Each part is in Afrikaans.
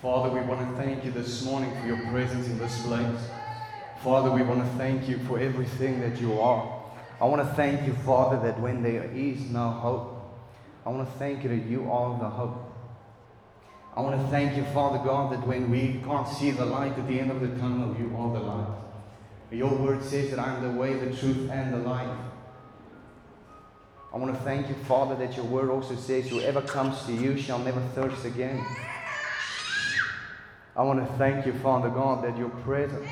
Father, we want to thank you this morning for your presence in this place. Father, we want to thank you for everything that you are. I want to thank you, Father, that when there is no hope, I want to thank you that you are the hope. I want to thank you, Father God, that when we can't see the light at the end of the tunnel, you are the light. Your word says that I am the way, the truth, and the life. I want to thank you, Father, that your word also says, Whoever comes to you shall never thirst again. I want to thank you, Father God, that your presence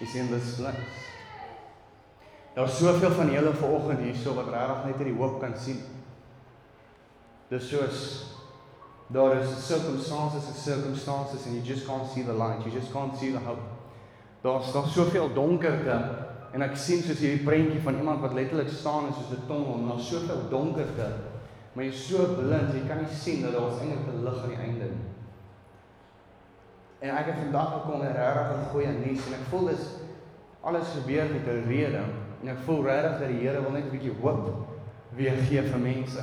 is in this place. Daar's soveel van julle vanoggend hierso wat regtig net hierdie hoop kan sien. Dis soos daar is circumstances and circumstances and you just can't see the light. You just can't see the hope. Daar's daar's soveel donkerte en ek sien soos hierdie prentjie van iemand wat letterlik staan in soos 'n tonnel en daar's soveel donkerte. Maar jy's so blind, jy kan nie sien dat daar eintlik 'n lig aan die einde nie. En ek het vandag gekom met regtig 'n goeie nuus en ek voel dis alles gebeur met 'n rede en ek voel regtig dat die Here wil net 'n bietjie hoop weer gee vir mense.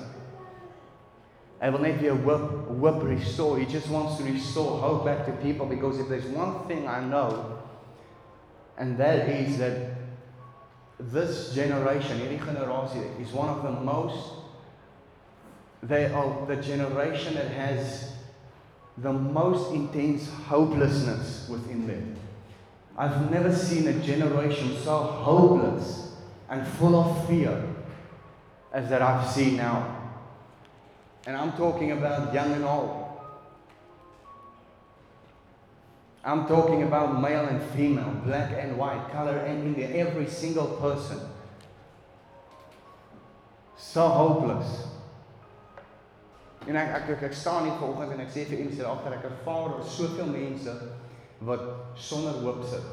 Hy wil net weer hoop hoop restore. He just wants to restore hope back to people because if there's one thing I know and that is that this generation, hierdie generasie is one of the most they are the generation that has the most intense hopelessness within them. I've never seen a generation so hopeless and full of fear as that I've seen now. And I'm talking about young and old. I'm talking about male and female, black and white, color and India, every single person. So hopeless. En ek ek ek, ek staan hier vanoggend en ek sê vir mense agter ek ervaar daar soveel mense wat sonder hoop sit.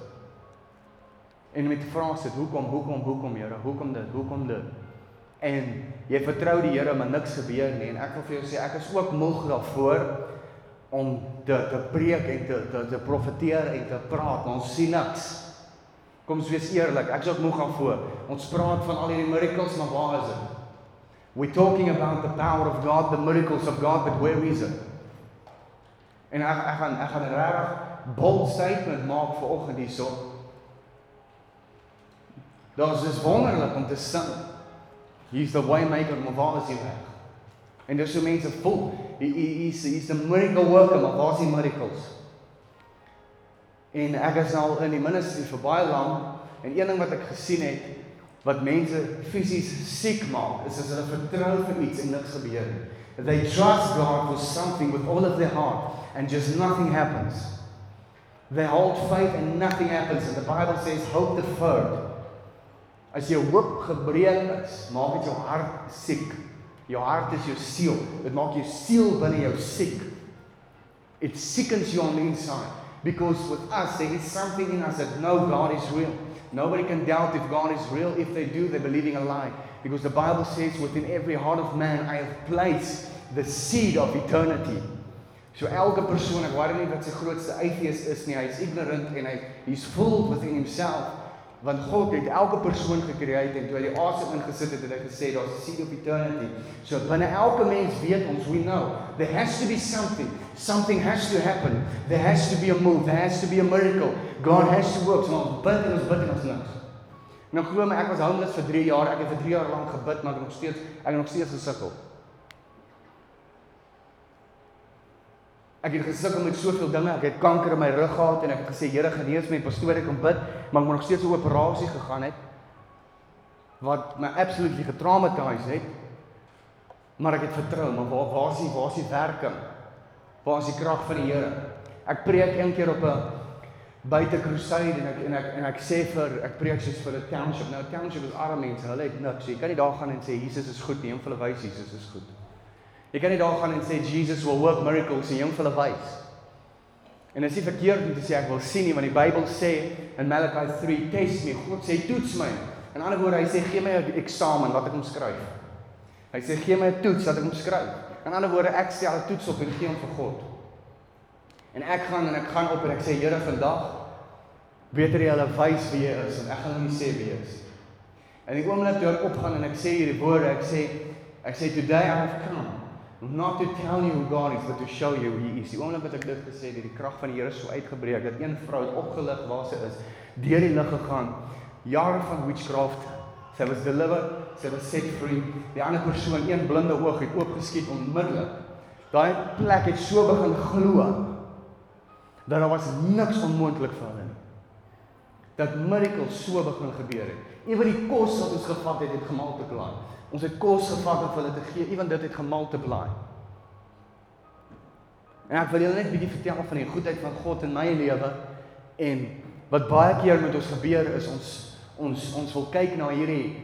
En met vra sit, hoekom, hoekom, hoekom Here? Hoekom dit? Hoekom dit? En jy vertrou die Here maar niks gebeur nie en ek wil vir jou sê ek is ook moeg daarvoor om te te preek en te te te profeteer en te praat, maar ons sien niks. Kom ons wees eerlik, ek is ook moeg daarvoor. Ons praat van al hierdie miracles, maar waar is dit? We're talking about the power of God, the miracles of God, but where is it? En ek ek gaan ek gaan 'n regtig bold statement maak vir oggend hierso. Dit is wonderlik om te sing. He's the way maker, maar waar is hy weg? En dis so mense voel, he, he, he's the miracle worker, maar waar is die miracles? En ek is al in die ministry vir baie lank en een ding wat ek gesien het wat mense fisies siek maak is as hulle vertrou vir iets en niks gebeur nie. They trust God for something with all of their heart and just nothing happens. They hold faith and nothing happens and the Bible says hope deferred. As jou hoop gebreek is, maak dit jou hart siek. Jou hart is jou siel. Dit maak jou siel binne jou siek. It sickens you on the inside because with us there is something in us that know God is real. Nobody can doubt if God is real. If they do, they're believing a lie. Because the Bible says, within every heart of man, I have placed the seed of eternity. So elke persoon, ek worry nie wat sy grootste atheist is nie, hy's ignorant en hy he's full within himself. Want God het elke persoon gecreate en toe hy die asem ingesit het, het hy gesê daar's 'n seed of eternity. So binne elke mens weet ons, we know, there has to be something. Something has to happen. There has to be a move. There has to be a miracle. God has to work. So ons bid en ons bid en ons niks. Nou glo my, ek was homeless vir 3 jaar. Ek het vir 3 jaar lank gebid, maar ek nog steeds ek het nog steeds gesukkel. Ek het gesukkel met soveel dinge. Ek het kanker in my rug gehad en ek het gesê Here genees my, pastoor ek kom bid, maar ek moet nog steeds 'n operasie gegaan het wat my absolutely getraumatiseer het. Maar ek het vertrou, maar waar waar is die waar is die werking? Waar is die krag van die Here? Ek preek een keer op 'n buite crusade en ek en ek en ek sê vir ek preek soos vir 'n township. Nou 'n township is arme mense, hulle het niks. So jy kan nie daar gaan en sê Jesus is goed nie, een van hulle wys Jesus is goed. Jy kan nie daar gaan en sê Jesus will work miracles en een van hulle wys. En dit is nie verkeerd om te sê ek wil sien nie, want die Bybel sê in Malachi 3, test me. God sê toets my. In ander woorde, hy sê gee my 'n eksamen wat ek moet skryf. Hy sê gee my 'n toets dat ek moet skryf. In ander woorde, ek stel 'n toets op en gee hom vir God. En ek gaan en ek gaan op en ek sê Here vandag beter jy hulle wys wie jy is en ek gaan hulle nie sê wie jy is. En die oomblik toe ek opgaan en ek sê hierdie woorde, ek sê ek sê today I have come Not to tell you who God is, but to show you who he is. Die oomblik wat ek dit gesê het, die krag van die Here so uitgebreek dat een vrou het opgelig waar sy is, deur die lig gegaan. Jare van witchcraft. Sy was delivered, sy was set free. Die ander persoon, een blinde oog het oopgeskiet onmiddellik. Daai plek het so begin glo dat daar was niks onmoontlik vir hulle nie. Dat miracles so begin gebeur het. Ewen die kos wat ons gevat het, het gemultiply. Ons het kos gevat om vir hulle te gee, ewen dit het gemultiply. En ek wil julle net 'n bietjie vertel van die goedheid van God in my lewe en wat baie keer met ons gebeur is ons ons ons wil kyk na hierdie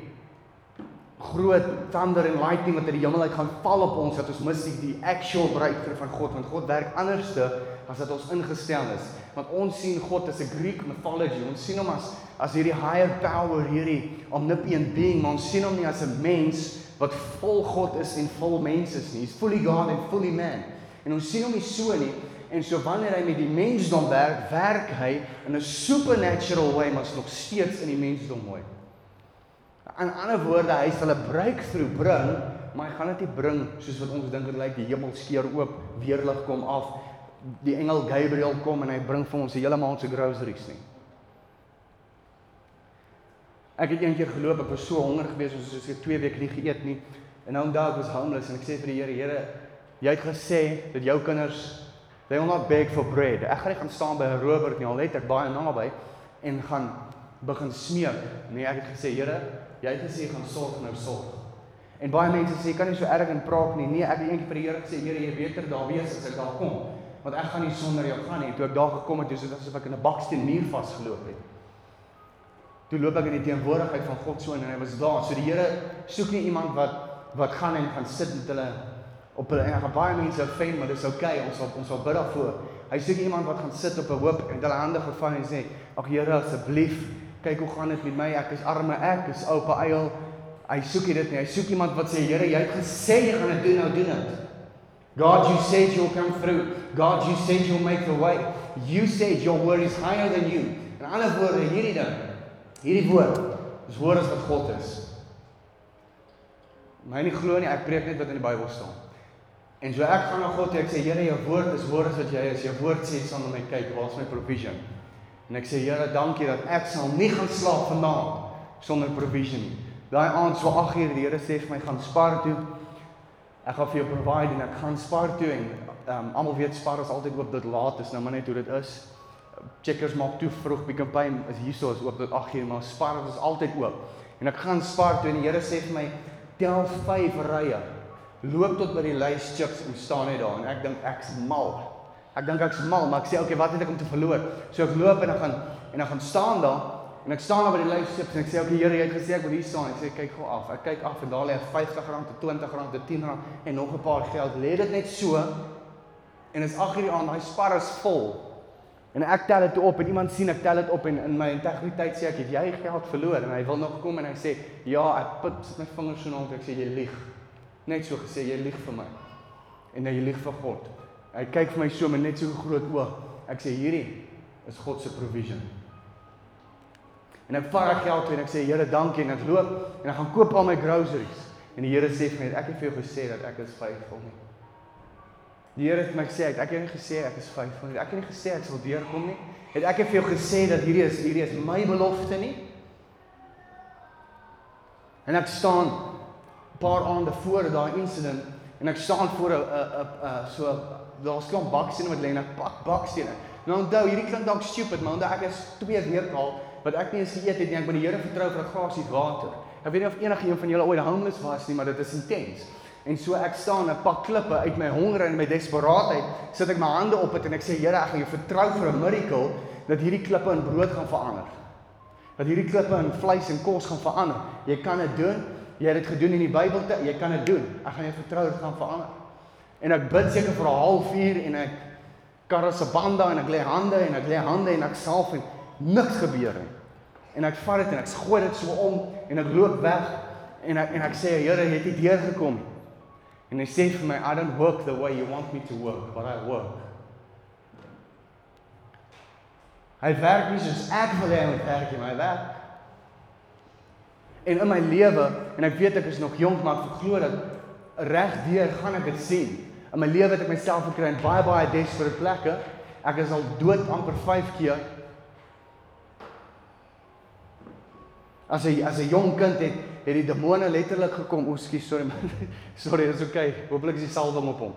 groot thunder and lightning wat uit die hemel uit gaan val op ons dat ons mis die, actual breakthrough van God want God werk anderste as wat ons ingestel is. Want ons sien God as 'n Greek mythology. Ons sien hom as as hierdie higher power hierdie omnipotent being maar ons sien hom nie as 'n mens wat vol God is en vol mens is nie. He's fully God and fully man. En ons sien hom nie so nie. En so wanneer hy met die mensdom werk werk hy in 'n supernatural way maar nog steeds in die mensdom mooi. In ander woorde, hy sal 'n breakthrough bring, maar hy gaan dit nie bring soos wat ons dink dit lyk die hemel skeur oop, weerlig kom af, die engel Gabriel kom en hy bring vir ons 'n hele maand se groceries nie. Ek het eendag geloop, ek was so honger geweest, ons het so 2 weke nie geëet nie. En nou onthou ek was homeless en ek sê vir die Here, Here, jy het gesê dat jou kinders they will not beg for bread. Ek gaan nie gaan staan by 'n Robert nie, al het ek baie naby en gaan begin smeek. Nee, ek het gesê, Here, jy het gesê gaan sorg nou sorg. En baie mense sê kan nie so erg in praat nie. Nee, ek het eendag vir die Here gesê, Here, jy weet er daar wees as ek daar kom, want ek gaan nie sonder jou gaan nie. Toe ek daar gekom het, dis asof ek in 'n baksteen muur vasgeloop het. Toe loop ek in die teenwoordigheid van God so en hy was daar. So die Here soek nie iemand wat wat gaan en gaan sit met hulle op hulle en gaan baie mense offend, maar dis. Okay, ons sal ons sal bid daarvoor. Hy soek iemand wat gaan sit op 'n hoop en hulle hande gevang en sê, "Ag Here, asseblief, kyk hoe gaan dit met my? Ek is arme ek, is oupa eil. Hy soek dit nie. Hy soek iemand wat sê, Here, jy het gesê jy gaan dit doen, nou doen dit. God, you said you'll come through. God, you said you'll make the way. You said your word is higher than you. En ander woorde, hierdie ding. Hierdie woord, dis woorde wat God is. My nie glo nie, ek preek net wat in die Bybel staan. En so ek gaan na God toe, ek sê Here, jou woord is woorde wat jy is. Jou woord sê sal na my kyk, waar is my provision? En ek sê Here, dankie dat ek sal nie gaan slaap vanaand sonder provision nie. Daai aand so 8 uur die Here sê vir my gaan spaar toe. Ek gaan vir jou provide en ek gaan spaar toe en ehm um, almal weet spaar is altyd oop dit laat is nou maar net hoe dit is. Checkers maak toe vroeg Pick n Pay is hierso is oop tot 8 uur maar spaar is altyd oop. En ek gaan spaar toe en die Here sê vir my tel 5 rye. Loop tot by die lys chips en staan net daar en ek dink ek's mal. Ek dink ek's mal, maar ek sê okay, wat het ek om te verloor? So ek loop en ek gaan en ek gaan staan daar en ek staan daar by die lyfships en ek sê okay, Here, jy het gesê ek moet hier staan. Ek sê kyk gou af. Ek kyk af en daar lê 50 rand, 20 rand, 10 rand en nog 'n paar geld. Lê dit net so en is ag hierdie aand, daai spar is vol. En ek tel dit op en iemand sien ek tel dit op en in my integriteit sê ek het jy geld verloor en hy wil nog kom en hy sê ja, ek put sit my vingers so na hom ek sê jy lieg. Net so gesê jy lieg vir my. En jy lieg vir God. Hy kyk vir my so met net so groot oë. Ek sê hierdie is God se provision. En ek vat ek geld en ek sê Here dankie en ek loop en ek gaan koop al my groceries. En die Here sê vir my ek het vir jou gesê dat ek is faithful nie. Die Here het my gesê ek het nie gesê ek is faithful nie. Ek het nie gesê ek sal deurkom nie. Het ek vir jou gesê dat hierdie is hierdie is my belofte nie? En ek staan 'n paar aande voor daai incident en ek staan voor 'n 'n 'n so daar's klomp bakstene wat lê en ek pak bakstene. Nou onthou, hierdie klink dalk stupid, maar onthou ek is twee weke al wat ek nie eens geëet het nie. Ek moet die Here vertrou vir 'n glasie water. Ek weet nie of enige een van julle ooit homeless was nie, maar dit is intens. En so ek staan 'n pak klippe uit my honger en my desperaatheid, sit ek my hande op dit en ek sê Here, ek gaan jou vertrou vir 'n miracle dat hierdie klippe in brood gaan verander. Dat hierdie klippe in vleis en kos gaan verander. Jy kan dit doen. Jy het dit gedoen in die Bybel, jy kan dit doen. Ek gaan jou vertrou dit gaan verander. En ek bid seker vir 'n halfuur en ek bande en ek lê hande en ek lê hande en ek salf en niks gebeur nie. En ek vat dit en ek gooi dit so om en ek loop weg en ek en ek sê Here, jy het nie deur gekom nie. En hy sê vir my, I don't work the way you want me to work, but I work. Hy werk nie soos ek wil hê hy moet werk nie, hy werk. En in my lewe en ek weet ek is nog jonk, maar ek glo dat regdeur gaan ek dit sien. In my lewe het ek myself gekry in baie baie desperate plekke. Ek is al dood amper 5 keer. As 'n as 'n jong kind het het die demone letterlik gekom. O, skus, sorry man. sorry, is oukei. Okay. Hooplik is die salwing op hom.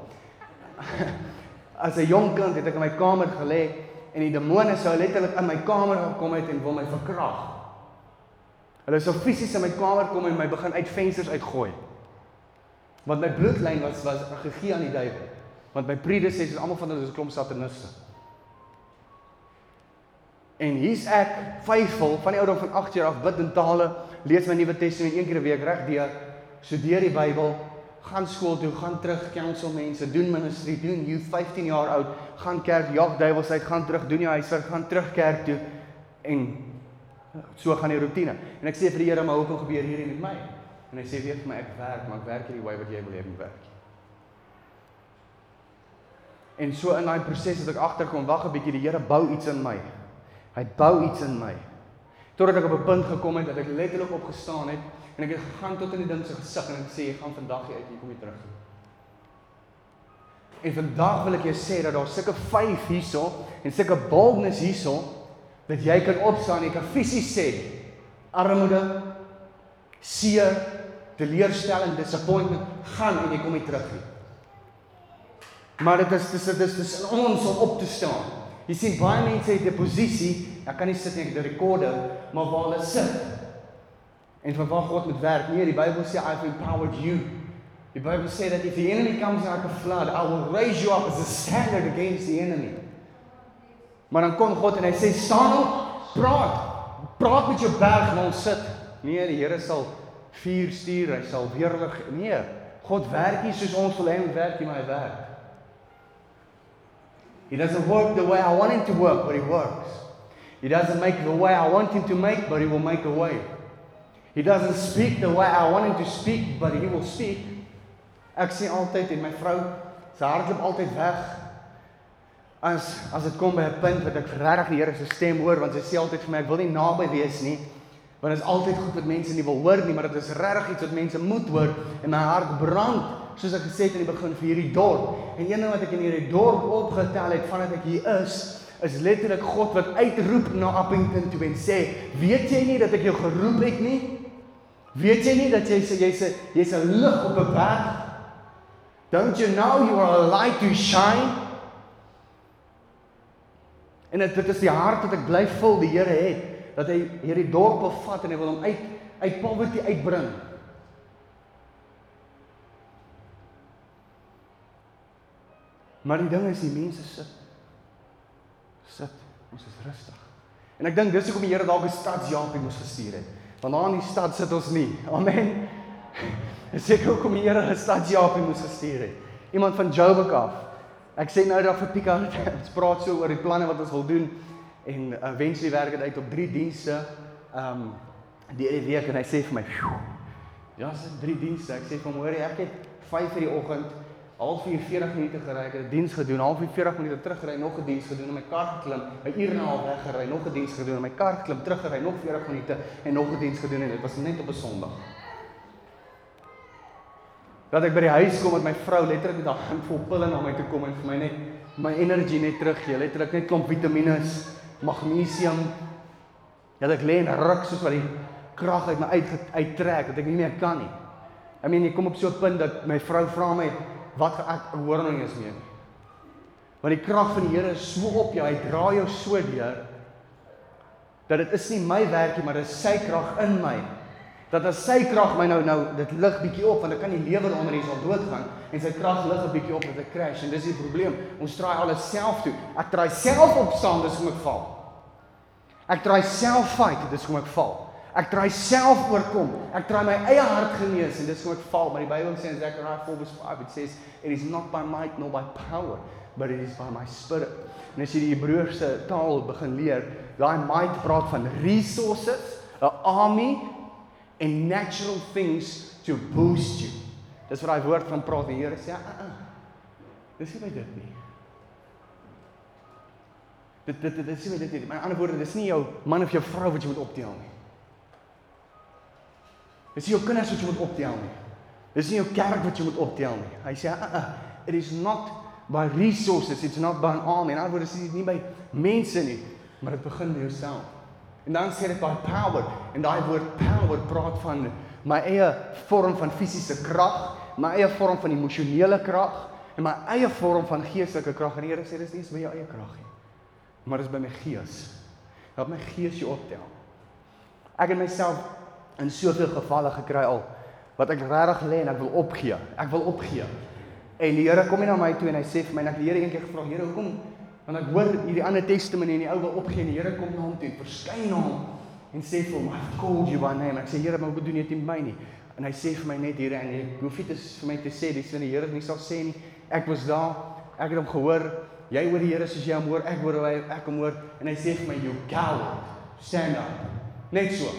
as 'n jong kind het ek in my kamer gelê en die demone sou letterlik in my kamer gekom het en wil my verkrag. Hulle sou fisies in my kamer kom en my begin uit vensters uitgooi. Want my bloedlyn was was gegee aan die duiwel. Want my predecessors almal van hulle is 'n klomp sataniste. En hier's ek, faithful van die ouderdom van 8 jaar af bid in tale, lees my Nuwe Testament een keer 'n week reg deur, studeer die Bybel, gaan skool toe, gaan terug counsel mense, doen ministry, doen youth 15 jaar oud, gaan kerk, jag duiwels uit, gaan terug, doen jou huiswerk, gaan terug kerk toe en so gaan die rotine. En ek sê vir die Here, maar hoekom gebeur hierdie met my? En hy sê weer vir my ek werk, maar ek werk nie die way wat jy wil hê moet werk. En so in daai proses het ek agterkom, wag 'n bietjie, die Here bou iets in my. Hy bou iets in my. Totdat ek op 'n punt gekom het dat ek letterlik opgestaan het en ek het gegaan tot in die ding se gesig en ek sê ek gaan vandag hier uit hier kom hier terug. En vandag wil ek jou sê dat daar sulke vyf hierso en sulke boldness hierso dat jy kan opstaan en jy kan fisies sê armoede, seer, teleurstelling, disappointment gaan en jy kom hier terug. Maar dit is dis dit is dis in ons om op te staan. Jy sien baie mense het 'n posisie, ek kan nie sit nie, ek het 'n rekorder, maar waar hulle sit. En waar God met werk. Nee, die Bybel sê I've empowered you. Die Bybel sê dat if the enemy comes like a flood, I will raise you up as a standard against the enemy. Maar dan kom God en hy sê staan op, praat. Praat met jou berg en ons sit. Nee, die Here sal vuur stuur, hy sal weerlig. Nee, God werk nie soos ons wil hê hy werk nie, maar hy werk. He doesn't work the way I want him to work, but he works. He doesn't make the way I want him to make, but he will make a way. He doesn't speak the way I want him to speak, but he will speak. Ek sien altyd en my vrou se hart loop altyd weg. As as dit kom by 'n punt wat ek regtig die Here se stem hoor, want sy sê altyd vir my ek wil nie naby wees nie, want dit is altyd goed wat mense nie wil hoor nie, maar dit is regtig iets wat mense moet hoor en my hart brand soos ek gesê het in die begin vir hierdie dorp. En een ding wat ek in hierdie dorp opgetel het vandat ek hier is, is letterlik God wat uitroep na Appington toe en sê, "Weet jy nie dat ek jou geroep het nie? Weet jy nie dat jy sê jy's 'n jy's 'n lig op 'n berg? Don't you know you are a light to shine?" En dit dit is die hart wat ek bly vul die Here het dat hy hierdie dorp wil vat en hy wil hom uit uit poverty uitbring. Maar die ding is die mense sit sit. Ons is rustig. En ek dink dis hoekom die Here dalk 'n stadsjaapie moes gestuur het. Want daar in die stad sit ons nie. Amen. Dis seker hoekom die Here 'n stadsjaapie moes gestuur het. Iemand van Joburg af. Ek sê nou daar vir Pika, ons praat so oor die planne wat ons wil doen en eventually werk dit uit op 3 dienste. Ehm um, die die week en hy sê vir my, "Ja, dis 3 dienste." Ek sê vir hom, "Hoor jy, ek het 5:00 in die oggend halfuur 40 minute gery, ek het 'n diens gedoen, halfuur 40 minute teruggery, nog 'n diens gedoen, in my kar geklim, 'n uur en 'n half weggery, nog 'n diens gedoen, in my kar geklim, teruggery, nog 40 minute en nog 'n diens gedoen en dit was net op 'n Sondag. Dat ek by die huis kom met my vrou letterlik met 'n handvol pille na my toe kom en vir my net my energie net teruggee, letterlik net klomp vitamiene, magnesium. Dat ek lê en ruk soos wat die krag uit my uit uittrek dat ek nie meer kan nie. I mean, ek kom op so 'n punt dat my vrou vra my wat ek hoor nou eens nie. Want die krag van die Here is so op jou, hy dra jou so deur dat dit is nie my werkie maar dit is sy krag in my. Dat as sy krag my nou nou dit lig bietjie op want ek kan nie lewer onder hier sal doodgaan en sy krag lig 'n bietjie op dat ek crash en dis die probleem. Ons draai alles self toe. Ek draai self opstaan dis hoe ek val. Ek draai self fight dis hoe ek val. Ek try self oorkom. Ek try my eie hart genees en dis hoe ek val. Maar die Bybel sê in Zechariah 4:5 it says it is not by might nor by power, but it is by my spirit. En as jy die Hebreëse taal begin leer, daai might praat van resources, 'n army and natural things to boost you. Dis wat daai woord van praat. Die Here sê, "Ag, uh, uh, dis nie by dit nie." Dit dit dit is nie dit nie. Met ander woorde, dis nie jou man of jou vrou wat jy moet optel nie. Dis jou kinders wat jy moet optel nie. Dis nie jou kerk wat jy moet optel nie. Hy sê, uh, uh, "It is not by resources, it's not by an army." En alhoewel dit nie by mense nie, maar dit begin by jouself. En dan sê dit by power. En daai woord power praat van my eie vorm van fisiese krag, my eie vorm van emosionele krag en my eie vorm van geestelike krag. En die Here sê dis nie by jou eie krag nie, maar dis by my gees. Help my gees jou optel. Ek het myself in soveel gevalle gekry al wat ek regtig lê en ek wil opgee. Ek wil opgee. En die Here kom nie na my toe en hy sê vir my en ek die Here eendag gevra, Here, hoekom? Want ek hoor hierdie ander testimonie en die ou wil opgee en die Here kom na hom toe en verskyn na hom en sê vir hom, I've called you by name. Ek sê, Here, maar hoekom doen jy by my nie? En hy sê vir my net hier en jy hoef nie vir my te sê dis van die Here nie sal sê nie. Ek was daar. Ek het hom gehoor. Jy hoor die Here soos jy hom hoor. Ek hoor hy ek hom hoor en hy sê vir my, you coward, stand up. Net so.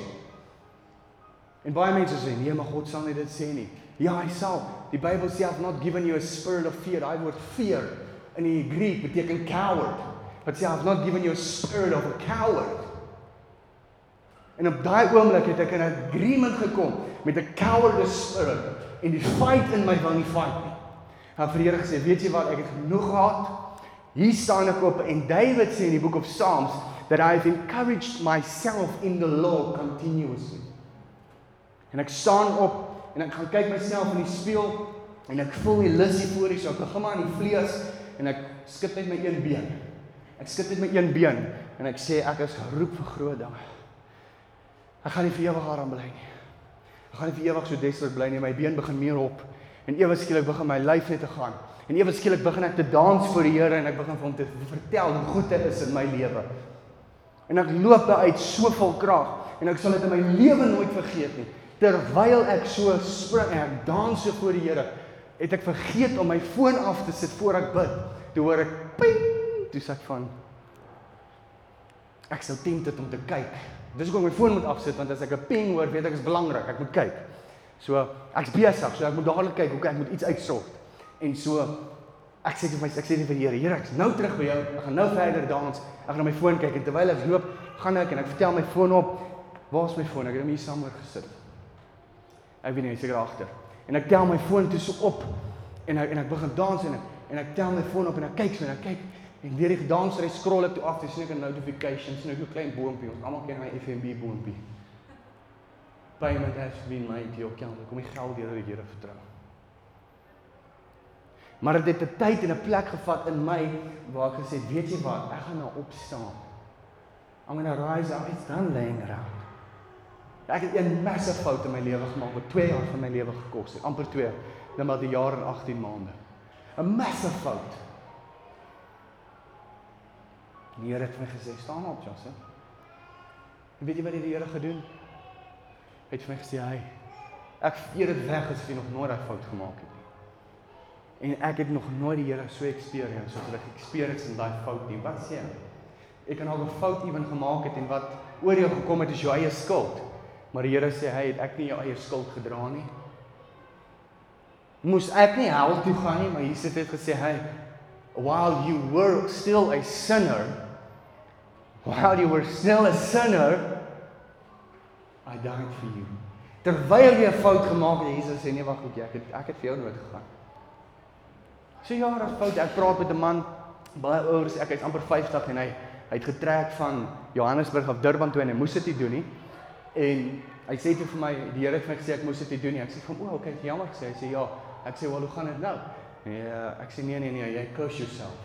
En baie mense sê nee, maar God sal nie dit sê nie. Ja, hy sal. Die Bybel sê I've not given you a spirit of fear. Daai woord fear in die Griek beteken coward. But sê I've not given you a spirit of a coward. En op daai oomblik het ek in 'n agreement gekom met 'n coward spirit en die fight in my wou nie fight nie. En vir die Here gesê, weet jy wat, ek het genoeg gehad. Hier staan ek op en David sê in die boek of Psalms that I have encouraged myself in the Lord continuously. En ek staan op en ek gaan kyk myself in die spieël en ek voel die lus hier voor hier so ek begin maar in die vlees en ek skud net my een been. Ek skud net my een been en ek sê ek is geroep vir groot dinge. Ek gaan nie vir ewig daaraan bly nie. Ek gaan nie vir ewig so desperate bly nie. My been begin meer op en ewe skielik begin my lyf net te gaan. En ewe skielik begin ek te dans voor die Here en ek begin vir hom te vertel hoe goed hy is in my lewe. En ek loop daar uit so vol krag en ek sal dit in my lewe nooit vergeet nie terwyl ek so spring en ek dans so voor die Here, het ek vergeet om my foon af te sit voor ek bid. Toe hoor ek ping, toe sê ek van ek sou tempted om te kyk. Dis hoekom ek my foon moet afsit want as ek 'n ping hoor, weet ek is belangrik, ek moet kyk. So ek's besig, so ek moet dadelik kyk, okay, ek moet iets uitsort. En so ek sê vir my ek sê vir die Here, Here, ek's nou terug by jou. Ek gaan nou verder dans. Ek gaan na my foon kyk en terwyl ek loop, gaan ek en ek vertel my foon op. Waar is my foon? Ek het hom hier saam gesit. Ek weet nie, seker agter. En ek tel my foon toe so op en ek en ek begin dans en ek en ek tel my foon op en ek kyk so en ek kyk en deur die dansery scroll ek toe af te sien ek 'n notification, sien ek 'n klein boontjie. Ons almal ken my FNB boontjie. Payment has been made to account. Kom die geld deur die Here vertrou. Maar dit het 'n tyd en 'n plek gevat in my waar ek gesê weet jy wat, ek gaan nou opstaan. I'm going to rise up. It's done laying around. Ek het 'n massive fout in my lewe gemaak wat 2 jaar van my lewe gekos het. amper 2, nou maar die jaar en 18 maande. 'n Massive fout. Die Here het my gesê, "Staan op, Josse." En weet jy wat die Here gedoen? Hy het vir my gesê, "Hy ek vee dit weg as jy nog nooit daai fout gemaak het nie." En ek het nog nooit die Here so experience soos wat ek experience in daai fout nie. Wat sê jy? Ek kan al 'n fout ewen gemaak het en wat oor jou gekom het is jou eie skuld. Maar die Here sê hy het ek nie jou eie skuld gedra nie. Moes ek nie hel toe gaan nie, maar Jesus het gesê hy while you were still a sinner while you were still a sinner I died for you. Terwyl jy 'n fout gemaak het, Jesus sê nee wag goed, ek het ek het vir jou nood gegaan. So ja, daar's fout. Ek praat met 'n man baie ouer, ek is amper 50 en hy hy het getrek van Johannesburg af Durban toe en hy moes dit nie doen nie. En hy sê toe vir my, die Here het my gesê ek moes dit doen nie. Ek sê vir hom, "O, okay, jammer gesê." Hy sê, "Ja." Ek sê, "Wel, hoe gaan dit nou?" Ja, ek sê, "Nee, nee, nee, jy curse yourself."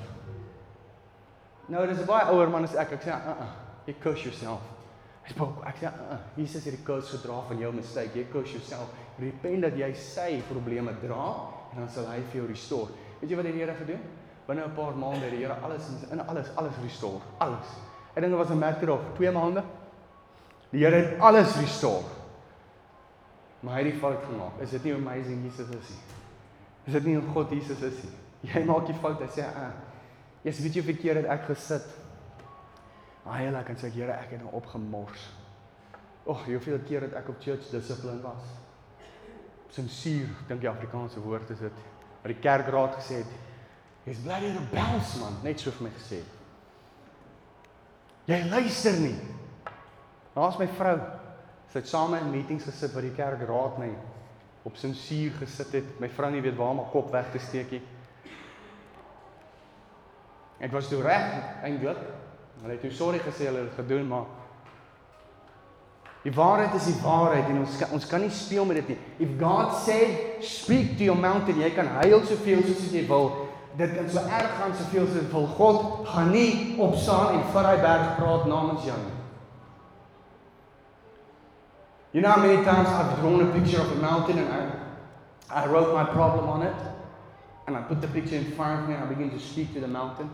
Nou, dis 'n baie ouer man as ek. Ek sê, "Uh, uh, jy curse yourself." Hy sê, "Ek sê, uh, uh, Jesus het die curse gedra van jou mistake. Jy curse yourself. Repent dat jy sy probleme dra en dan sal hy vir jou restore." Weet jy wat die Here gedoen? Binne 'n paar maande het die Here alles in alles alles restore. Alles. Ek dink dit was 'n matter of 2 maande. Die Here het alles restore. Maar hy het die fout gemaak. Is dit nie amazing Jesus is nie? Is dit nie hoe God Jesus is nie? Jy maak die fout, hy sê, "Ah, jy's weet jy verkeerd het ek gesit." En sê ek, Here, ek het nou opgemors. Ag, hoeveel keer het ek op church discipline was? Sinsier, dink die Afrikaanse woord is dit. Wat die kerkraad gesê het, jy's bloody rebels man, net so vir my gesê. Jy luister nie. Daar's my vrou. Sy het saam in meetings gesit wat die kerk raad my op sensuur gesit het. My vrou nie weet waar om haar kop weg te steek nie. Ek was toe reg eintlik. Hulle het toe sorry gesê hulle het gedoen, maar Die waarheid is die waarheid en ons kan, ons kan nie speel met dit nie. If God said speak to your mountain, jy kan huil soveel soos jy wil. Dit kan so erg gaan soveel soos jy wil. God gaan nie opstaan en vir daai berg praat namens jou nie. You know how many times I've drawn a picture of a mountain and I I wrote my problem on it and I put the picture in front of me and I begin to speak to the mountain.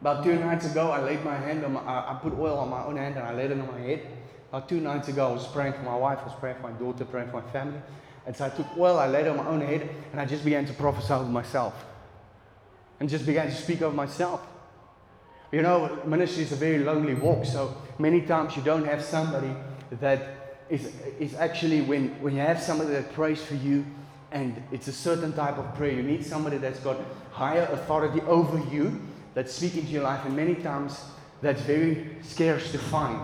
About two nights ago, I laid my hand on my, I put oil on my own hand and I laid it on my head. About two nights ago, I was praying for my wife, I was praying for my daughter, praying for my family. And so I took oil, I laid it on my own head, and I just began to prophesy over myself. And just began to speak over myself. You know, ministry is a very lonely walk, so many times you don't have somebody that is, is actually when, when you have somebody that prays for you, and it's a certain type of prayer, you need somebody that's got higher authority over you that speak into your life, and many times that's very scarce to find.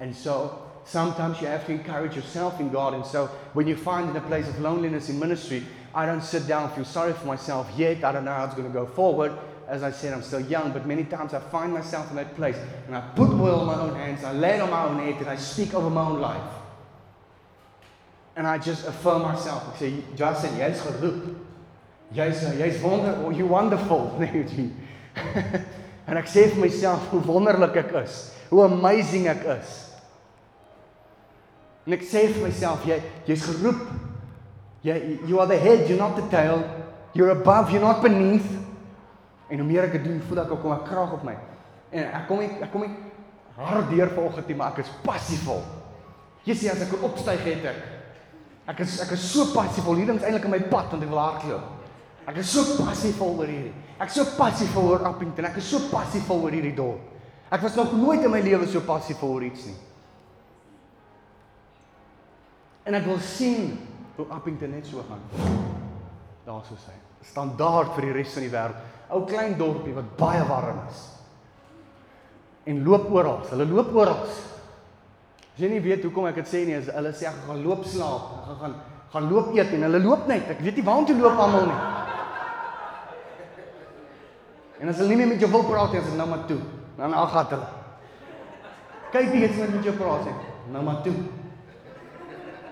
And so sometimes you have to encourage yourself in God. And so when you find in a place of loneliness in ministry, I don't sit down feel sorry for myself yet. I don't know how it's going to go forward. As I said, I'm still young, but many times I find myself in that place and I put oil on my own hands, I lay it on my own head, and I speak over my own life. And I just affirm myself. I say, Justin, jy's geroep. Jy's jy's wonder, oh, you're wonderful. en ek sê vir myself hoe wonderlik ek is. Hoe amazing ek is. En ek sê vir myself jy jy's geroep. Jy you are the head, you're not the tail. You're above, you're not beneath. En hoe meer ek dit doen, voel ek ook kom 'n krag op my. En ek kom ek, ek kom ek hard deur vanoggend, maar ek is passievol. Jy sien as ek opstyg het ek ek is ek is so passievol. Hier links eintlik in my pad want ek wil hardloop. Ek is so passievol oor hierdie. Ek is so passievol oor Appington. Ek is so passievol oor hierdie dorp. Ek was nog nooit in my lewe so passievol oor iets nie. En ek wil sien hoe Appington net so gaan. Daar sou sy. Standaard vir die res van die wêreld. Ou klein dorpie wat baie warm is. En loop oral. Hulle loop oral. As jy nie weet hoekom ek dit sê nie, is hulle sê ek gaan loop slaap. Ek gaan gaan loop eet en hulle loop net. Ek weet nie waar om te loop almal nie. En as hulle nie meer met jou wil praat nie, as hulle nou maar toe. Dan al gaan hulle. Kyk wie het met jou praat sê. Nou maar toe.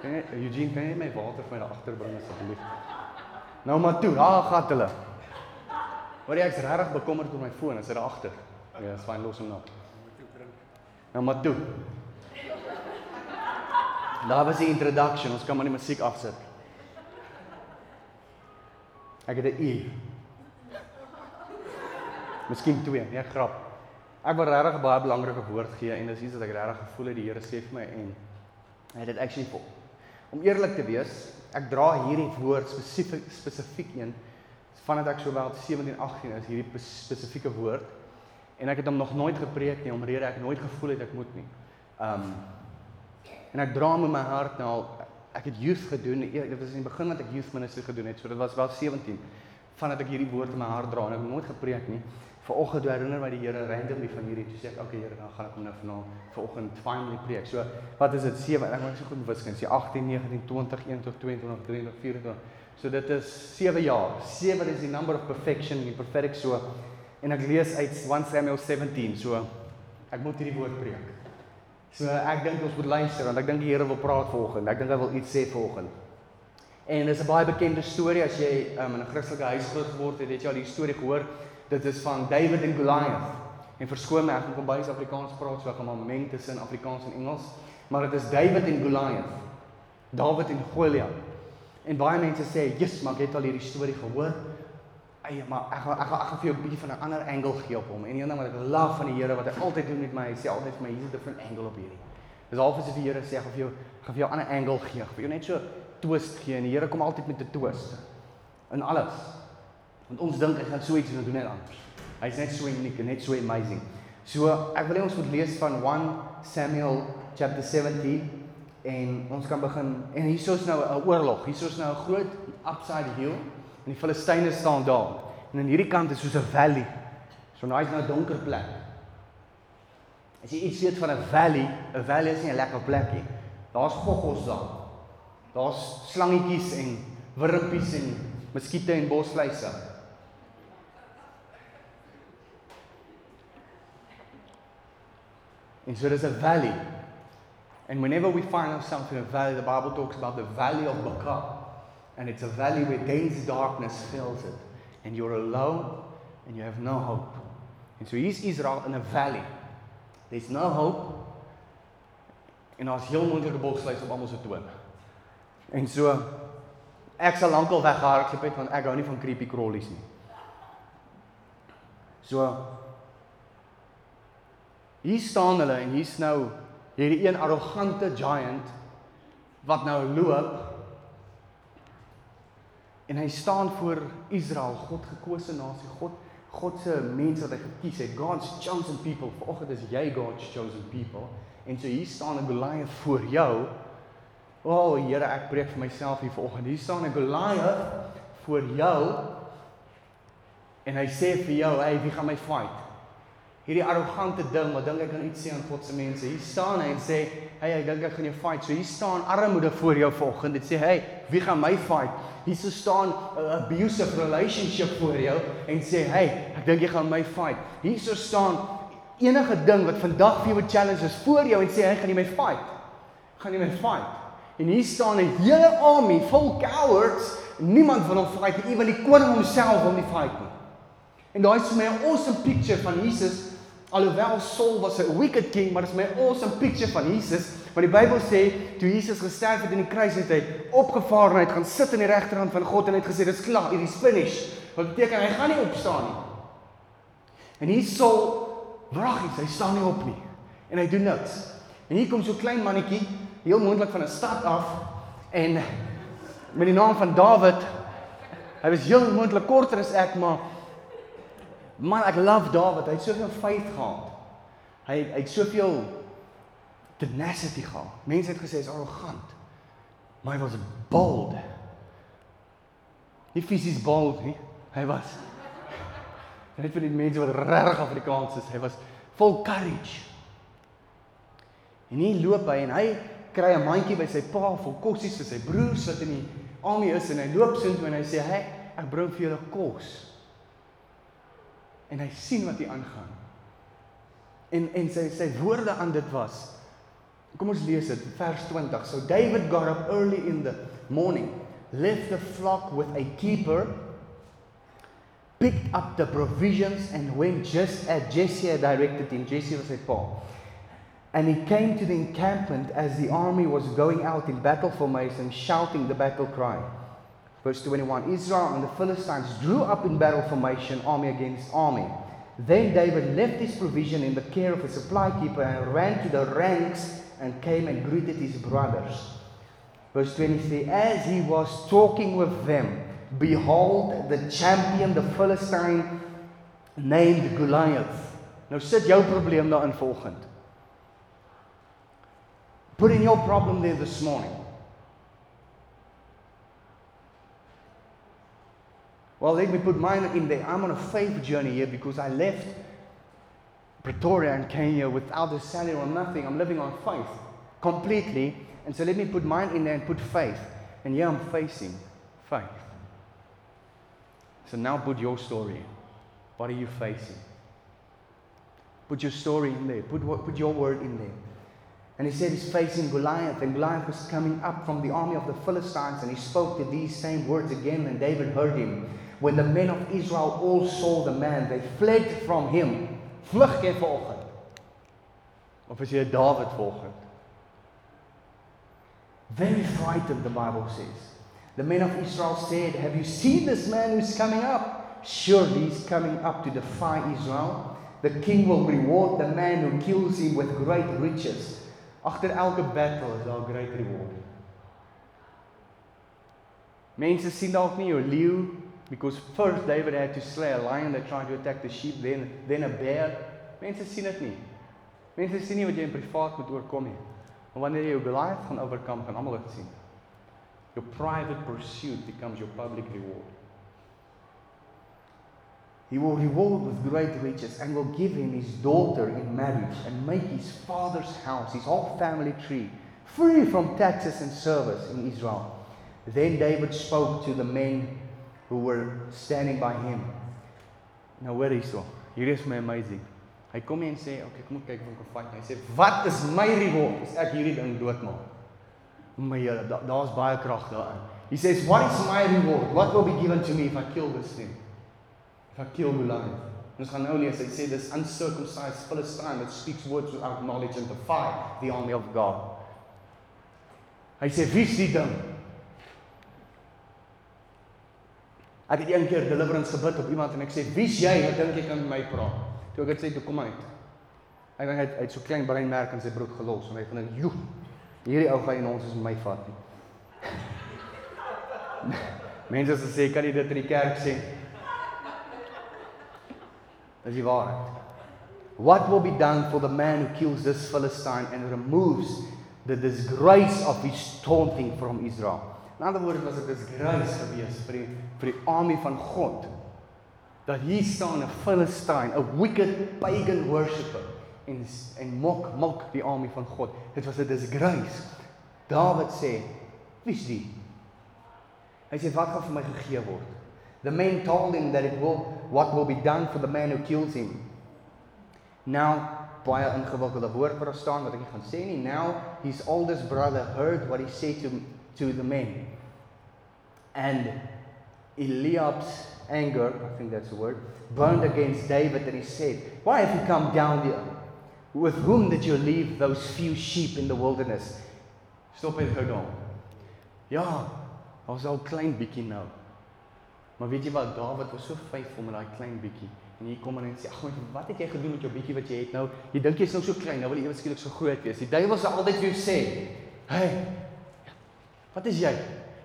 Kan jy Eugene kan jy my water vir my daar agter bring asseblief? Nou maar toe, daar gaan hulle. Maar ek is regtig bekommerd oor my foon, is dit daar agter? Ja, is fyn los hom nou. Nou maar toe. Daar was die introduction, ons kan maar die musiek afsit. Ek het 'n uur. Miskien twee, nee grap. Ek wil regtig 'n baie belangrike woord gee en dis iets wat ek regtig gevoel het die Here sê vir my en het dit actually vol. Om eerlik te wees, ek dra hierdie woord spesifiek spesifiek een vandat ek so wel 17, 18 is hierdie spesifieke woord en ek het hom nog nooit gepreek nie omrede ek nooit gevoel het ek moet nie. Um en ek dra hom in my hart nou al ek het youth gedoen. Dit was in die begin wat ek youth ministry gedoen het. So dit was wel 17 vandat ek hierdie woord in my hart dra en ek het nooit gepreek nie vanoggend toe herinner my die Here randomly van hierdie toe sê ek okay Here dan gaan ek hom nou vanaand vanoggend finally preek. So wat is dit 7 ek maak so goed wiskunde. Sê 18, 19, 20, 21, 22, 23, 24. So dit is 7 jaar. 7 is die number of perfection in prophetic so en ek lees uit 1 Samuel 17. So ek moet hierdie woord preek. So ek dink ons moet luister want ek dink die Here wil praat vanoggend. Ek dink hy wil iets sê vanoggend. En dis 'n baie bekende storie as jy um, in 'n Christelike huis groot geword het, het jy al die storie gehoor dit is van David en Goliath. En verskoon my, ek kom baie Afrikaans praat, so ek gaan maar meng tussen Afrikaans en Engels, maar dit is David en Goliath. David en Goliath. En baie mense sê, "Jesus, maar ek het al hierdie storie gehoor." Ey, maar ek gaan ek gaan ek gaan vir jou 'n bietjie van 'n ander angle gee op hom. En een ding wat ek love van die Here wat hy altyd doen met my, hy sê altyd vir my, "Hier's 'n different angle op hierdie." Dis half asof die Here sê, "Ek gaan vir jou gaan vir jou 'n ander angle gee." Ek vir jou net so twist gee en die Here kom altyd met 'n twist in alles. Want ons dink hy gaan so iets doen net anders. Hy's net so uniek en net so amazing. So ek wil hê ons moet lees van 1 Samuel chapter 17 en ons kan begin en hier is nou 'n oorlog. Hier is nou 'n groot upside hill en die Filistyne staan daar. En aan hierdie kant is soos 'n valley. So nou is nou 'n donker plek. As jy iets weet van 'n valley, 'n valley is nie 'n lekker plek nie. Daar's goggos daar. Daar's slangetjies en wurmpies en muskiete en bosluise. En so there's a valley. And whenever we find ourselves in a valley, the Bible talks about the valley of Baca. And it's a valley where dense darkness fills it. And you're alone and you have no hope. And so here's Israel in a valley. There's no hope. En daar's heel moeilike bosluise op almal se toon. En so ek sal lankal weghardloop het want ek hou nie van creepy crawlies nie. So hier staan hulle en hier's nou hierdie een arrogante giant wat nou loop en hy staan voor Israel, God gekose nasie, God God se mense wat hy gekies het, God's chosen people. Vanoggend is jy God's chosen people. En so hier staan 'n Goliath voor jou. O, oh, Here, ek preek vir myself hier vanoggend. Hier staan 'n Goliath voor jou. En hy sê vir jou, "Hey, wie gaan my fight?" Hierdie arrogante ding wat dink ek kan iets sê aan God se mense. Hier staan hy en sê, "Hey, ek dink ek gaan jou fight." So hier staan armoede voor jou vanoggend. Dit sê, "Hey, wie gaan my fight?" Hier so staan 'n abusive relationship voor jou en sê, "Hey, ek dink jy gaan my fight." Hier so staan enige ding wat vandag vir jou 'n challenge is voor jou en sê, "Hey, gaan jy my fight?" Gaan jy my fight? En hier staan 'n hele army vol cowards. Niemand wil hom fight nie, ewen die koning homself wil nie fight nie. En daai is vir my 'n awesome picture van Jesus. Alhoewel Saul was 'n wicked king, maar dit is my awesome picture van Jesus Want die Bybel sê toe Jesus gesterf het in die kruis het hy opgevaar en hy het gaan sit aan die regterhand van God en hy het gesê dit's klaar, it is finished. Wat beteken hy gaan nie opstaan nie. En hier Saul wraggies, hy staan nie op nie en hy doen niks. En hier kom so 'n klein mannetjie, heel moontlik van 'n stad af en met die naam van Dawid. Hy was heel moontlik korter as ek, maar man, ek love Dawid. Hy het soveel faith gehad. Hy hy het soveel tenacity gehad. Mense het gesê hy's arrogant. Maar hy was bold. Nie fisies bold nie. Hy was net vir die mense wat regtig Afrikaans is. Hy was vol courage. En hy loop hy en hy kry 'n mandjie by sy pa vol kossies vir sy broers wat in die army is en hy loop soontoe en hy sê, "Hey, ek bring vir julle kos." En hy sien wat hier aangaan. En en sy sy woorde aan dit was, Kom ons lees dit, vers 20. So David got up early in the morning, left the flock with a keeper, picked up the provisions and went just as Jesse had directed him. Jesse was a Paul. And he came to the encampment as the army was going out in battle formation, shouting the battle cry. Verse 21 Israel and the Philistines drew up in battle formation, army against army. Then David left his provision in the care of a supply keeper and ran to the ranks and came and greeted his brothers. Verse 23 As he was talking with them, behold, the champion, the Philistine, named Goliath. Nou sit jou probleem daarin volgend. Put in your problem there this morning. Well, let me put mine in there. I'm on a faith journey here because I left Pretoria and Kenya without a salary or nothing. I'm living on faith completely. And so let me put mine in there and put faith. And here I'm facing faith. So now put your story in. What are you facing? Put your story in there. Put, put your word in there. And he said he's facing Goliath, and Goliath was coming up from the army of the Philistines, and he spoke to these same words again, and David heard him. When the men of Israel all saw the man, they fled from him. Vlug jy vanoggend? Of is jy Dawid vanoggend? Very frightened the Bible says. The men of Israel said, "Have you seen this man who's coming up? Surely he's coming up to defy Israel. The king will reward the man who kills him with great riches." Agter elke battle is daar great reward. Mense sien dalk nie jou leeu because first David had to slay a lion that tried to attack the sheep then then a bear. Mense sien dit nie. Mense sien nie wat jy in privaat moet oorkom nie. Maar wanneer jy jou Goliath gaan oorkom gaan almal dit sien. Your private pursuit becomes your public reward. He will reward with great riches and will give him his daughter in marriage and make his father's house, his whole family tree, free from taxes and service in Israel. Then David spoke to the men who were standing by him. Nou hoor hierso. Hier is my amazing. Hy kom en sê, "Oké, okay, kom ons kyk of ek kan fight." Hy sê, "Wat is my reward as ek hierdie ding doodmaak?" My Here, daar's da baie krag daarin. He says, "What is my reward? What will be given to me if I kill this thing? If I kill Goliath?" Ons gaan nou lees, hy sê this uncircumcised Philistine that speaks words without knowledge and defy the army of God. Hy sê, "Wie is die ding?" Ek het een keer deliverance gebid op iemand en ek sê, "Wie's jy? Wat dink jy kan met my praat?" Toe ek dit sê, toe kom uit. Hy dink hy het, hy het so klein breinmerk in sy broek gelos en hy van 'n joe. Hierdie ou gaan in ons is my vat nie. Mense sê, "Kan jy dit in die kerk sê?" Dis die waarheid. What will be done for the man who kills this Philistine and removes the disgrace of his taunting from Israel? In ander woorde was dit 'n disgrace geweest vir die vir die army van God. Dat hier staan 'n Philistine, 'n wicked pagan worshipper en en mok mok die army van God. Dit was 'n disgrace. Dawid sê, "Wie's die?" Hy sê, "Wat gaan vir my gegee word?" The men told him that it will what will be done for the man who kills him. Now baie ingewikkelde woord wat daar staan wat ek nie gaan sê nie. Now his oldest brother heard what he said to to the men. And Eliab's anger, I think that's the word, burned against David and he said, Why have you come down here? With whom did you leave those few sheep in the wilderness? Stop het gou daar. Ja, ons al klein bietjie nou. Maar weet jy wat, Dawid was so faithful met daai klein bietjie. En hier kom hy en sê, "Ag, wat het jy gedoen met jou bietjie wat jy het nou? Jy dink jy's nou so klein, nou wil jy ewe skielik so groot wees." Die duiwel sal altyd vir jou sê, "Hey, wat is jy?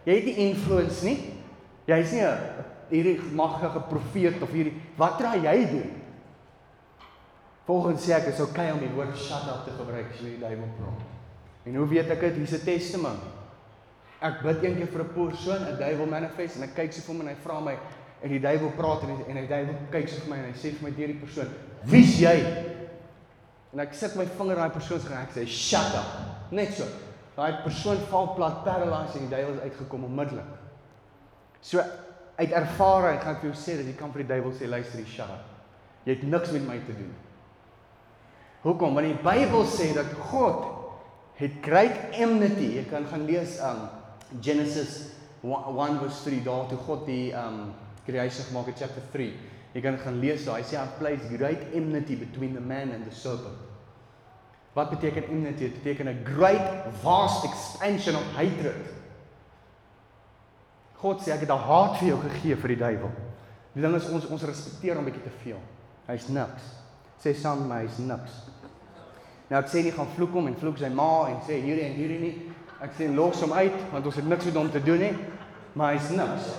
Jy het nie influence nie. Jy's nie 'n hierdie magtige profeet of hierdie wat raai jy doen?" Volgens sê ek is okay om die woord shut up te gebruik as jy die duiwel praat. En hoe weet ek dit? Hier's 'n testament. Ek bid een keer vir 'n persoon, 'n duiwel manifest en ek kyk so vir hom en hy vra my en die duiwel praat en die, en die duiwel kyk so vir my en hy sê vir my deur die persoon, "Wie's jy?" En ek sit my vinger daai persoon se gesig en sê, "Shut up." Net so. Daai persoon val plat paralyzed en die duiwel het uitgekom onmiddellik. So uit ervaring gaan ek vir jou sê dat jy kan vir die duiwel sê, "Luister, jy shut up. Jy het niks met my te doen." Hoekom? Want die Bybel sê dat God het great enmity. Jy kan gaan lees um Genesis 1 verse 3 daar toe God die um creation gemaak het chapter 3. Jy kan gaan lees daar. Hy sê I place great enmity between the man and the serpent. Wat beteken enmity? Dit beteken 'n great vast expansion of hatred. God sê ek het 'n haat vir jou gegee vir die duiwel. Die ding is ons ons respekteer hom bietjie te veel. Hy's niks. Sê saam met my hy's niks. Nou ek sê nie gaan vloek hom en vloek sy ma en sê hierdie en hierdie nie. Ek sê los hom uit want ons het niks met hom te doen nie. Maar hy's niks.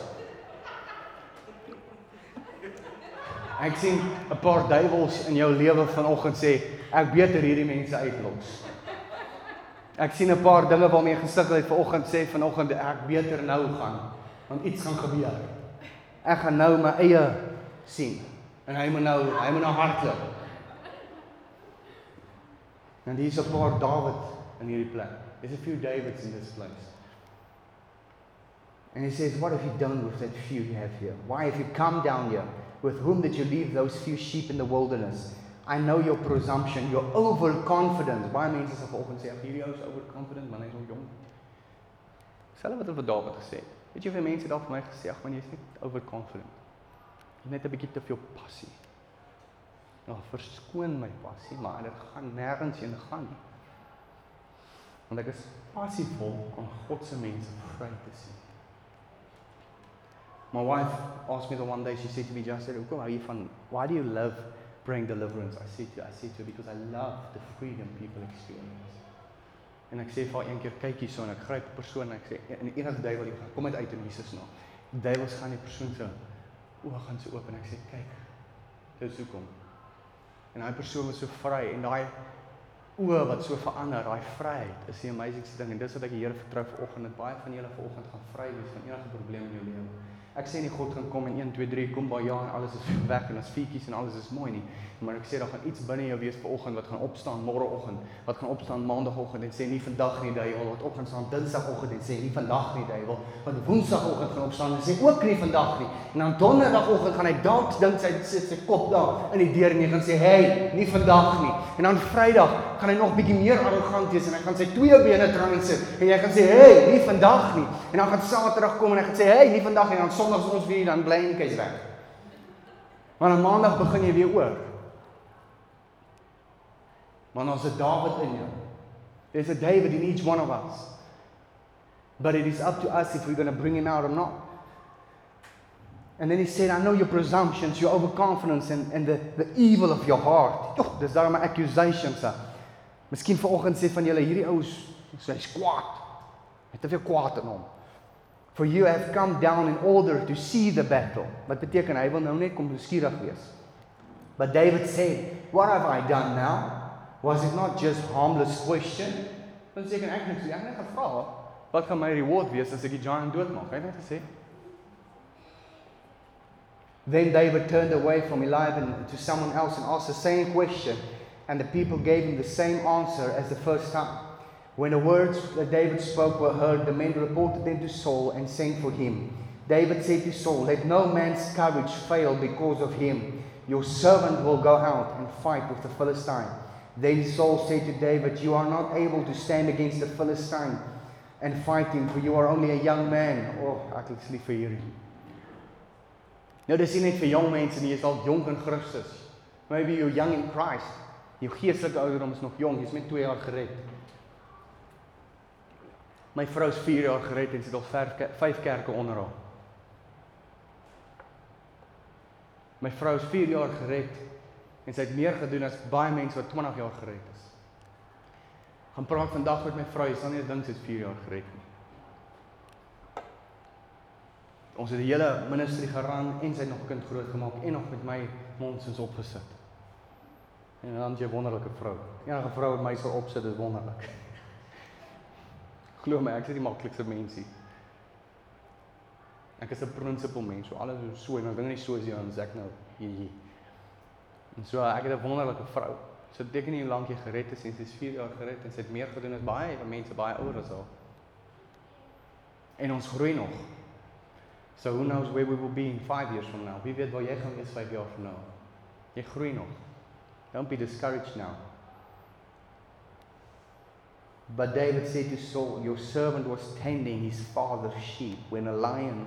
Ek sien 'n paar duiwels in jou lewe vanoggend sê ek beter hierdie mense uitlos. Ek sien 'n paar dinge waarmee gesukkel het vanoggend sê vanoggend ek beter nou gaan want iets gaan gebeur. Ek gaan nou my eie sien en hy moet nou hy moet nou hardloop. En hier's 'n paar Dawid in hierdie plek. There's a few Davids in this place. And he says, What have you done with that few you have here? Why have you come down here? With whom did you leave those few sheep in the wilderness? I know your presumption, your overconfidence. Baie mense sê vanoggend sê, "Ag hierdie ou is overconfident, maar hy's nog jong." Selfs wat hulle vir Dawid gesê het. Weet jy vir mense daar vir my gesê, "Ag man, jy's net overconfident." Jy net 'n bietjie te veel passie. Nou, verskoon my passie, maar dit gaan nêrens heen gaan nie. Want ek is passievol om God se mense vry te sien. My wife asked me the one day, she said to me, just said, Hoekom hou jy van, why do you love praying deliverance? I said to, I said to because I love the freedom people experience. En ek sê vir haar een keer, kyk hierso en ek gryp 'n persoon en ek sê, en enige duiwel, jy gaan, kom uit in Jesus naam. Die duiwels gaan die persoon se oë gaan so oop en ek sê, kyk, dit is hoekom. En daai persoon was so vry en daai oë wat so verander, daai vryheid is die amazingste ding en dis wat ek die Here vertrou vanoggend dat baie van julle vanoggend gaan vry wees van enige probleem in jou lewe. Ek sê nie God gaan kom en 1 2 3 kom by jaar en alles is weg en ons fietjies en alles is mooi nie. Maar ek sê daar gaan iets binne jou wees vanoggend wat gaan opstaan môreoggend, wat gaan opstaan maandagooggend en sê nie vandag nie duiwel, wat op gaan staan dinsdagoggend en sê nie vandag nie duiwel, wat woensdagoggend gaan opstaan en sê ook nie vandag nie. En dan donderdagoggend gaan hy dalk dink sy sit sy kop daar in die deur en hy gaan sê, "Hey, nie vandag nie." En dan Vrydag gaan hy nog bietjie meer arrogant wees en hy gaan sy twee bene dra en sit en jy gaan sê, "Hey, nie vandag nie." En dan gaan Saterdag kom en hy gaan sê, "Hey, nie vandag nie." En dan Sondag ons weer dan bly en kyk reg. Maar op Maandag begin jy weer oor. Want ons het Dawid in jou. There's a David in each one of us. But it is up to us if we're going to bring him out or not. And then he said, I know your presumptions, your overconfidence and, and the, the evil of your heart. Joh, dis daar my accusations. Hè. Miskien vanoggend sê van julle hierdie ou hy's kwaad. Hy het te veel kwaad in hom. For you have come down in order to see the battle. Wat beteken hy wil nou net kom skieurig wees. But David said, what have I done now? Was it not just harmless question? Dan sê ek ek net sê ek net gevra wat gaan my reward wees as ek die giant doodmaak? Hy het net gesê Then David turned away from Eliab to someone else and asked the same question, and the people gave him the same answer as the first time. When the words that David spoke were heard, the men reported them to Saul and sent for him. David said to Saul, Let no man's courage fail because of him. Your servant will go out and fight with the Philistine. Then Saul said to David, You are not able to stand against the Philistine and fight him, for you are only a young man. Oh, ek is lief vir hierdie. Nou dis nie net vir jong mense nie, jy's al jonk in Christus. Maybe you're young in Christ. Jou geestelike ouderdom is nog jong, jy's net 2 jaar gered. My vrou is 4 jaar gered en sy het al 5 kerke onder haar. My vrou is 4 jaar gered en sy het meer gedoen as baie mense wat 20 jaar gered is. Gaan praat vandag met my vrou, sy sal nie dink sy is 4 jaar gered nie. Ons het die hele ministry geran en sy nog kind groot gemaak en nog met my mondsins opgesit. En dan jy wonderlike vrou. Enige vrou wat my sou opsit is wonderlik. Glo my, ek is die maklikste mensie. Ek is 'n principle mens, so alles is so en dan ding nie so as jy aan Zack nou hier. En so ek het 'n wonderlike vrou. So teken nie hoe lank jy gered is en sy's 4 jaar gered en sy het meer gedoen as baie mense baie ouer as haar. En ons groei nog. So who knows where we will be in 5 years from now? Wie weet waar jy gaan wees 5 jaar van nou? Jy groei nog. Don't be discouraged now. But David said to Saul, Your servant was tending his father's sheep when a lion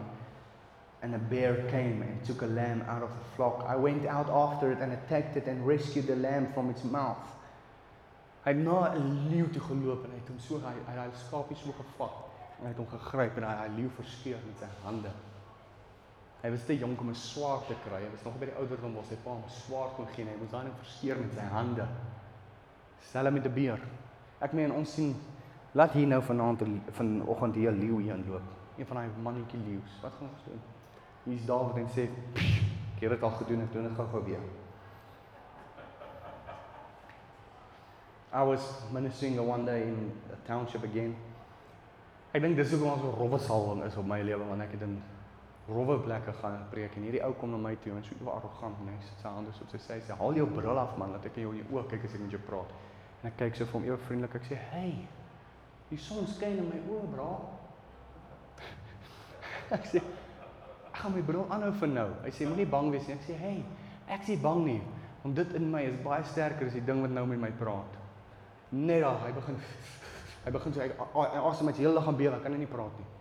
and a bear came and took a lamb out of the flock. I went out after it and attacked it and rescued the lamb from its mouth. Hy het na 'n leeu toe geloop en hy het hom so hy hy het skapie so gevat en hy het hom gegryp en hy hy leeu verskeur met sy hande. Hy was te jonk om 'n swaard te kry. Hy was nog by die ouderdom waar sy pa hom 'n swaard kon gee. Hy moes dan verskeer met sy hande. Hom met 'n beer. Ek meen ons sien laat hier nou vanaand vanoggend hier 'n leeu hier inloop. Een van daai mannetjie leeu's. Wat gaan ons doen? Hier's Dawid en sê, "Ek het dit al gedoen, ek doen dit gou-gou weer." I was ministering one day in a township again. Ek dink dis hoekom ons so rowwe salwing is op my lewe want ek het in rowwe plekke gaan preek en hierdie ou kom na my toe en so arrogant net sit sy hande so op sy sy sê haal jou bril af man dat ek in jou oë kyk as ek met jou praat. En ek kyk so vir hom ewe vriendelik ek sê hey die son skyn in my oë bra. ek sê ek gaan my bril aanhou vir nou. Hy sê moenie bang wees nie. Ek sê, "Hey, ek nie bang nie, want dit in my is baie sterker as die ding wat nou met my praat." Net daar, hy begin hy begin so hy asem met hele liggaam bewe, kan hy nie praat nie.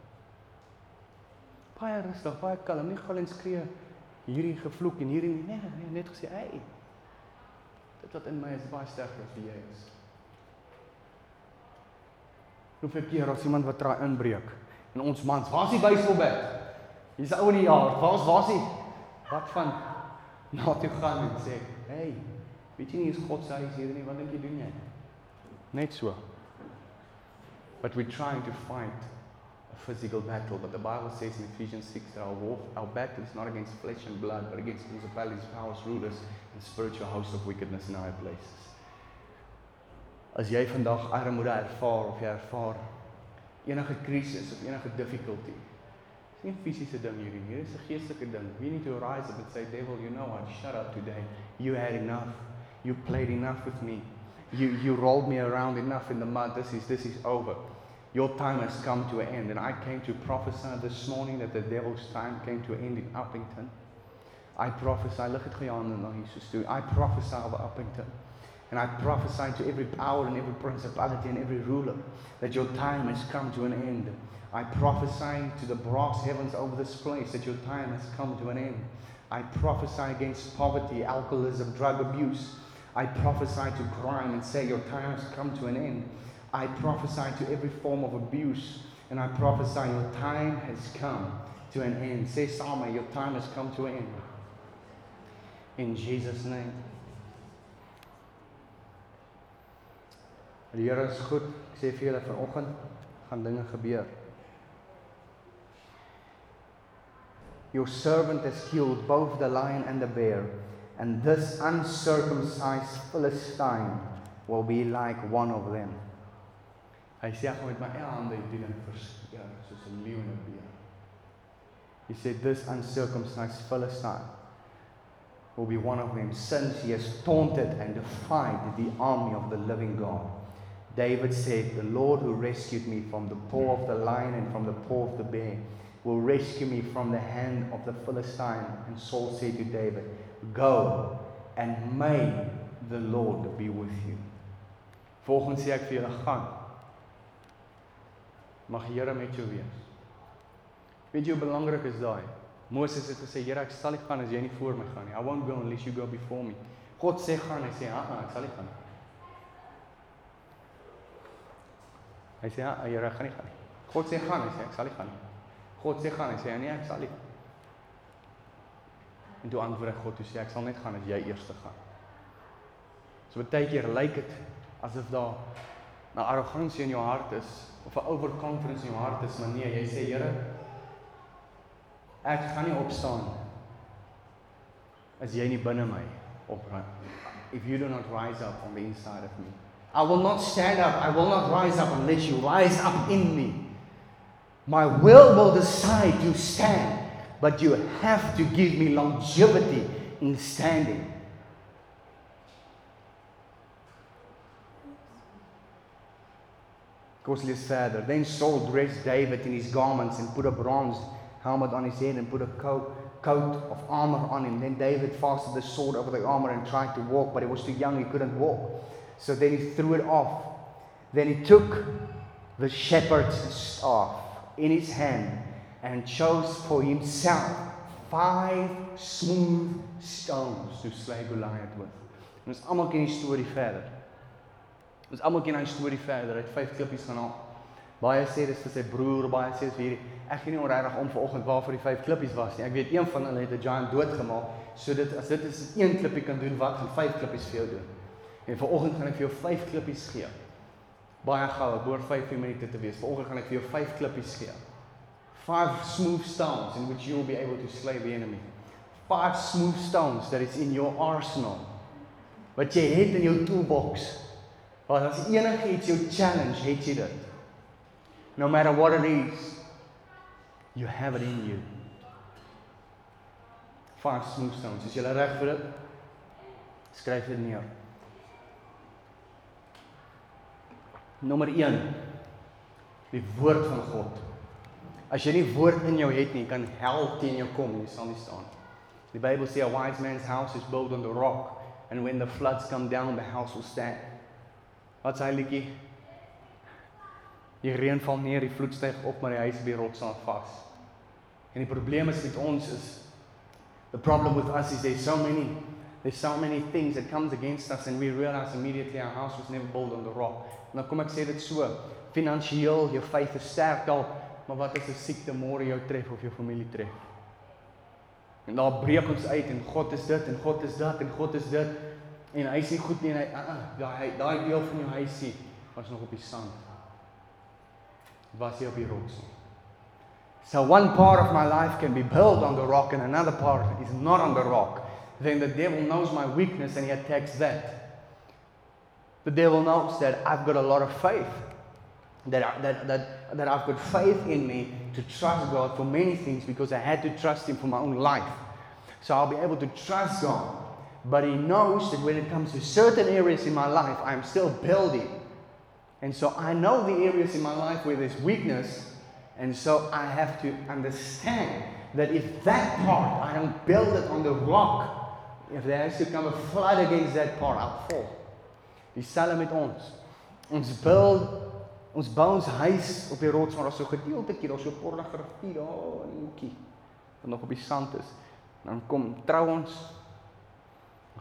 Baie rustig, baie kalm, nie gil en skree hierdie gevloek en hierdie nee, nee, net gesê, "Hey, dit wat in my is baie sterker as jy is." Hoeveel keer as iemand wat traai inbreek en ons mans, waar is die Bybelbed? Hier's ou in die jaar. Waar's waar's hy? Wat van na toe gaan en sê, "Hey, weet jy nie is God se huis hier nie, wat dink jy doen jy?" Net so. But we're trying to fight physical battle, but the Bible says in Ephesians 6 that our war, our battle is not against flesh and blood, but against principalities, powers, rulers, and spiritual hosts of wickedness in high places. As jy vandag armoede ervaar of jy ervaar enige krisis of enige difficulty, Dis nie 'n fisiese ding hierdie nie. Dis 'n geestelike ding. We need to rise up and say, devil, you know what? Shut up today. You had enough. You played enough with me. You you rolled me around enough in the mud. This is this is over. Your time has come to an end. And I came to prophesy this morning that the devil's time came to an end in Uppington. I prophesy, lig na Jesus toe. I prophesy over Uppington. And I prophesy to every power and every principality and every ruler that your time has come to an end. I prophesy to the brass heavens over this place that your time has come to an end. I prophesy against poverty, alcoholism, drug abuse. I prophesy to crime and say your time has come to an end. I prophesy to every form of abuse and I prophesy your time has come to an end. Say, Salma, your time has come to an end. In Jesus' name. Die Here is goed. Ek sê vir julle vanoggend gaan dinge gebeur. Your servant has killed both the lion and the bear, and this uncircumcised Philistine will be like one of them. Hy sê ek met my eie hande doen en verskeer soos 'n leeu en 'n beer. He said this uncircumcised Philistine will be one of them since he has taunted and defied the army of the living God. David said, The Lord who rescued me from the paw of the lion and from the paw of the bear will rescue me from the hand of the Philistine. And Saul said to David, Go and may the Lord be with you. Volgens sê ek vir julle gaan. Mag die Here met jou wees. Weet jy hoe belangrik is daai? Moses het gesê, Here, ek sal nie gaan as jy nie voor my gaan nie. I won't go unless you go before me. God sê gaan, hy sê, "Ha, ek sal nie gaan nie." Hy sê, "Ja, Here, ek gaan nie gaan nie." God sê gaan, hy sê, "Ek sal nie gaan nie." God sê gaan, hy sê, "Nee, ek sal nie." En toe antwoord God, toe sê ek sal net gaan as jy eers gaan. So baie keer lyk dit asof daar 'n arrogansie in jou hart is of 'n overconfidence in jou hart is, maar nee, jy sê, Here, ek gaan nie opstaan as jy nie binne my opry. If you do not rise up on the inside of me. I will not stand up. I will not rise up unless you rise up in me. My will will decide to stand, but you have to give me longevity in standing. Ons lees. Then Saul dressed David in his garments and put a bronze helmet on his head and put a coat, coat of armor on him. Then David fastened the sword over the armor and tried to walk, but he was too young, he couldn't walk. So then he threw it off. Then he took the shepherd's staff in his hand and chose for himself five smooth stones to slay Goliath with. Ons almal ken die storie verder. Ons almal ken hy storie verder. Hy het vyf klippies gaan haal. Baie sê dis vir sy broer, baie sê dis vir hierdie. Ek gee nie onregtig om vanoggend waarvoor die vyf klippies was nie. Ek weet een van hulle het 'n giant doodgemaak. So dit as dit is een klippie kan doen, wat gaan vyf klippies vir jou doen? En vanoggend gaan ek vir jou vyf klippies gee. Baie gou, ek behoort 5 minute te wees. Vanoggend gaan ek vir jou vyf klippies gee. Five smooth stones in which you will be able to slay the enemy. Five smooth stones that is in your arsenal. Wat jy het in jou toolbox. Want as enige iets jou challenge, het jy dit. No matter what it is, you have it in you. Five smooth stones. Is jy reg vir dit? Skryf dit neer. Nommer 1. Die woord van God. As jy nie woord in jou het nie, kan hel teen jou kom jy sal nie staan nie. Die Bybel sê a wise man's house is built on the rock and when the floods come down the house will stand. Wat sê hy liedjie? Die reën val neer, die vloed styg op, maar die huis op die rots staan vas. En die probleem is met ons is the problem with us is there's so many there's so many things that comes against us and we realize immediately our house was never built on the rock. En dan kom ek sê dit so, finansiëel, jou faith is sterk al, maar wat as 'n siekte môre jou tref of jou familie tref? En daar breek ons uit en God is dit en God is dat en God is dit en hy goed uh, uh, daai daai deel van jou was nog op die sand. Was hy op die rots. So one part of my life can be built on the rock and another part is not on the rock. Then the devil knows my weakness and he attacks that. The devil knows that I've got a lot of faith. That, that, that, that I've got faith in me to trust God for many things because I had to trust Him for my own life. So I'll be able to trust God. But He knows that when it comes to certain areas in my life, I'm still building. And so I know the areas in my life where there's weakness. And so I have to understand that if that part, I don't build it on the rock, if there has to come a flood against that part, I'll fall. Dieselfde met ons. Ons bou ons bou ons huis op die rots, maar daar's so gedeeltetjie, daar's so pornografie daar in die hoekie wat nog op die sand is. Dan kom trou ons.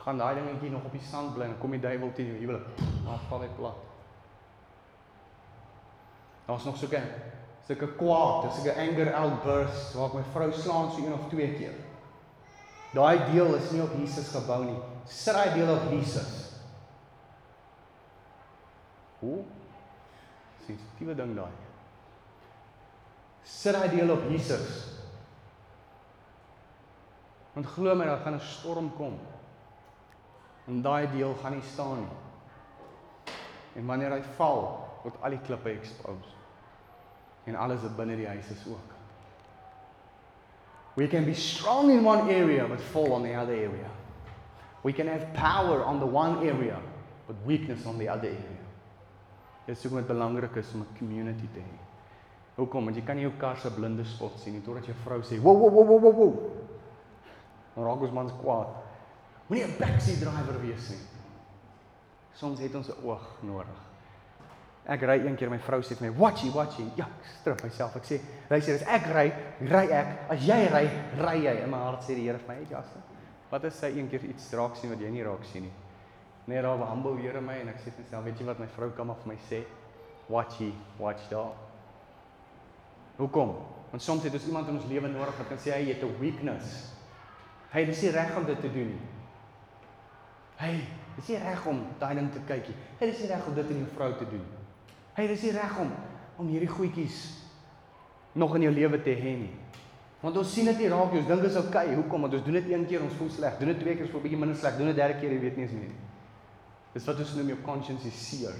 Gaan daai dingetjie nog op die sand bly en kom die duiwel teen jou huwelik. Maar val hy plat. Daar's nog so 'n sulke kwaad, 'n anger outburst waar ek my vrou slaan so een of twee keer. Daai deel is nie op Jesus gebou nie. Sit daai deel op Jesus. Hoe? Sensitiewe ding daai. Sit daai deel op Jesus. Want glo my, daar gaan 'n storm kom. En daai deel gaan nie staan nie. En wanneer hy val, word al die klippe expose. En alles wat binne die huis is ook. We can be strong in one area but fall on the other area. We can have power on the one area but weakness on the other area. Dit is ook wat belangrik is om 'n community te hê. Hoekom? Want jy kan nie jou kar se blinde spot sien nie totdat jou vrou sê, "Wo wo wo wo wo wo." Dan raak ons mans kwaad. Moenie 'n backseat driver wees nie. Soms het ons 'n oog nodig. Ek ry een keer my vrou sê vir my, "Watchie, watchie." Ja, ek strip myself. Ek sê, "Luister, as ek ry, ry ek. As jy ry, ry jy." In my hart sê die Here vir my, "Hey, Justin, wat as sy een keer iets raak sien wat jy nie raak sien nie?" Net daar humble Here my en ek sê myself, "Weet jy wat my vrou kan maar vir my sê? Watchie, watch daar." Hoekom? Want soms het ons iemand in ons lewe nodig wat kan sê, "Hey, jy het 'n weakness." Hey, dis nie reg om dit te doen nie. Hey, dis nie reg om daai ding te kykie. Hey, dis nie reg om dit in jou vrou te doen. Hey, dis nie reg om om hierdie goedjies nog in jou lewe te hê nie. Want ons sien dit nie raak nie. Ons dink dit is oukei. Okay. Hoekom? Want ons doen dit een keer, ons voel sleg. Doen dit twee keer, ons voel bietjie minder sleg. Doen dit derde keer, jy weet nie eens meer nie. Dis wat ons noem jou conscience is seer.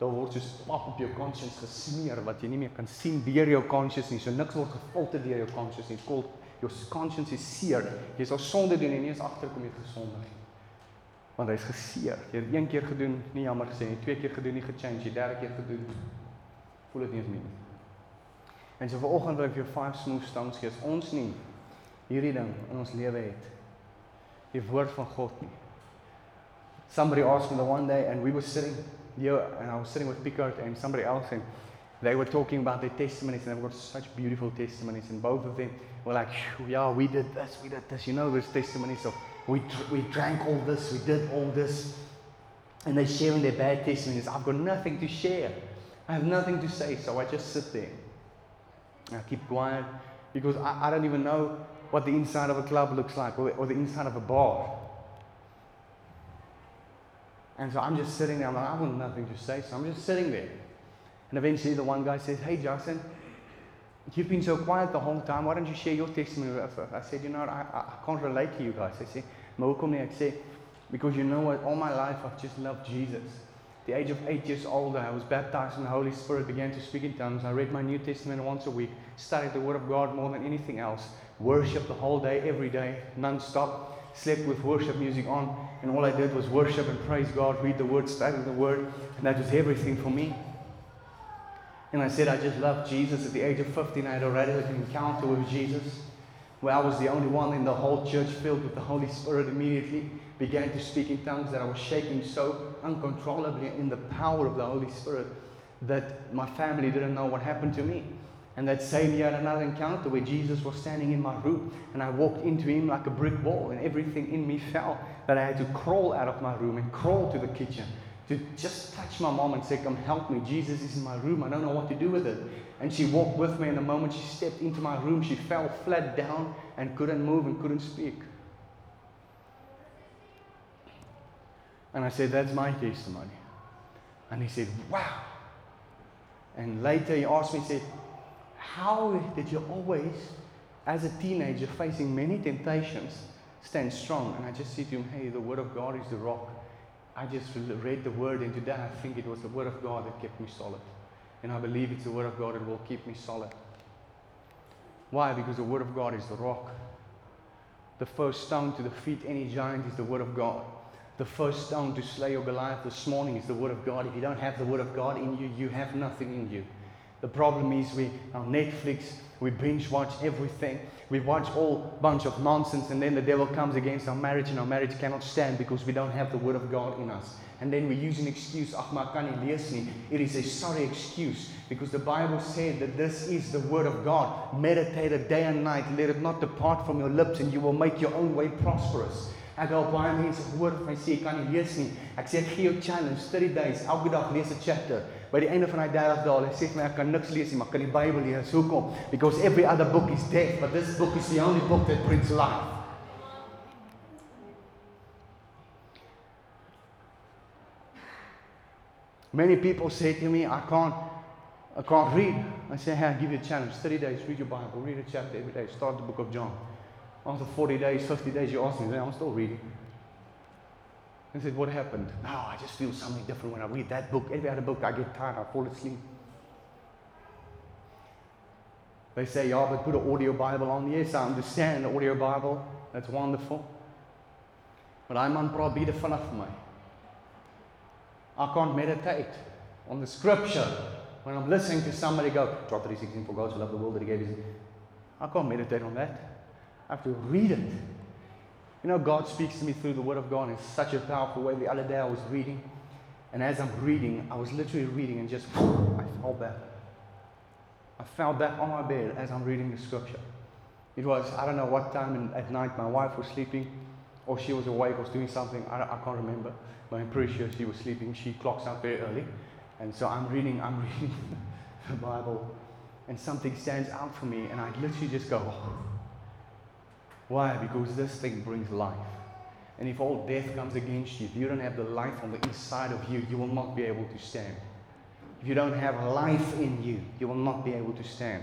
Daar word soos pap op jou conscience gesmeer wat jy nie meer kan sien deur jou conscience nie. So niks word gefilter deur jou conscience nie. Kol jou conscience is seer. Jy sal sonde doen en nie eens agterkom jy het gesonde nie. Want hy's geseer. Jy het een keer gedoen, nie jammer gesê nie. Twee keer gedoen, nie gechange, derde keer gedoen. Voel dit nie eens meer nie. En so vanoggend wil ek vir jou five smooth stones gee. Ons nie hierdie ding in ons lewe het. Die woord van God nie. Somebody asked me the one day and we were sitting here and I was sitting with Picard and somebody else and they were talking about their testimonies and they've got such beautiful testimonies and both of them were like, yeah, we did this, we did this. You know, there's testimonies of we, we drank all this, we did all this. And they're sharing their bad testimonies. I've got nothing to share. I have nothing to say, so I just sit there. I keep quiet because I, I don't even know what the inside of a club looks like or, or the inside of a bar. And so I'm just sitting there. I'm like, I want nothing to say, so I'm just sitting there. And eventually, the one guy says, Hey, Justin, you've been so quiet the whole time. Why don't you share your testimony with us? I said, You know, I, I, I can't relate to you guys. I said, hoekom nie? Because you know what? All my life I've just loved Jesus. The age of eight years old, I was baptized in the Holy Spirit, began to speak in tongues. I read my New Testament once a week, studied the Word of God more than anything else, worshiped the whole day, every day, non-stop, slept with worship music on, and all I did was worship and praise God, read the Word, study the Word, and that was everything for me. And I said, I just love Jesus. At the age of 15, I had already had an encounter with Jesus, where I was the only one in the whole church filled with the Holy Spirit immediately. Began to speak in tongues that I was shaking so uncontrollably in the power of the Holy Spirit that my family didn't know what happened to me. And that same year, another encounter where Jesus was standing in my room, and I walked into him like a brick wall, and everything in me fell. That I had to crawl out of my room and crawl to the kitchen to just touch my mom and say, Come help me. Jesus is in my room. I don't know what to do with it. And she walked with me, and the moment she stepped into my room, she fell flat down and couldn't move and couldn't speak. And I said, That's my testimony. And he said, Wow. And later he asked me, he said, How did you always, as a teenager facing many temptations, stand strong? And I just said to him, Hey, the Word of God is the rock. I just read the Word, and today I think it was the Word of God that kept me solid. And I believe it's the Word of God that will keep me solid. Why? Because the Word of God is the rock. The first stone to defeat any giant is the Word of God. The first stone to slay your Goliath this morning is the Word of God. If you don't have the Word of God in you, you have nothing in you. The problem is we on uh, Netflix, we binge watch everything. We watch all bunch of nonsense, and then the devil comes against our marriage, and our marriage cannot stand because we don't have the Word of God in us. And then we use an excuse. It is a sorry excuse because the Bible said that this is the word of God. Meditate it day and night. Let it not depart from your lips and you will make your own way prosperous. Ek help baie mense gehoor van sê kan nie lees nie. Ek sê gee jou challenge 30 days. Elke dag lees 'n chapter. By die einde van daai 30 dae, hulle sê vir my ek kan niks lees nie, maar kan die Bybel lees. Hoekom? Because every other book is dead, but this book is the only book that brings life. Many people say to me, I can't, I can't read. I say, hey, I give you a challenge. 30 days, read your Bible, read a chapter every day. Start the book of John. After 40 days, 50 days, you ask me, I'm still reading. I said, what happened? No, I just feel something different when I read that book. Every other book, I get tired, I fall asleep. They say, yeah, but put an audio Bible on. Yes, I understand the audio Bible. That's wonderful. But I'm on praat the vanaf vir my. I can't meditate on the scripture when I'm listening to somebody go, John 3.16, for God so love the world that he gave his... I can't meditate on that. I have to read it. You know, God speaks to me through the Word of God in such a powerful way. The other day I was reading, and as I'm reading, I was literally reading and just, I fell back. I fell back on my bed as I'm reading the scripture. It was, I don't know what time at night my wife was sleeping, or she was awake, or was doing something, I, I can't remember. But I'm pretty sure she was sleeping. She clocks out very early. And so I'm reading, I'm reading the Bible, and something stands out for me, and I literally just go, oh. Why? Because this thing brings life. And if all death comes against you, if you don't have the life on the inside of you, you will not be able to stand. If you don't have life in you, you will not be able to stand.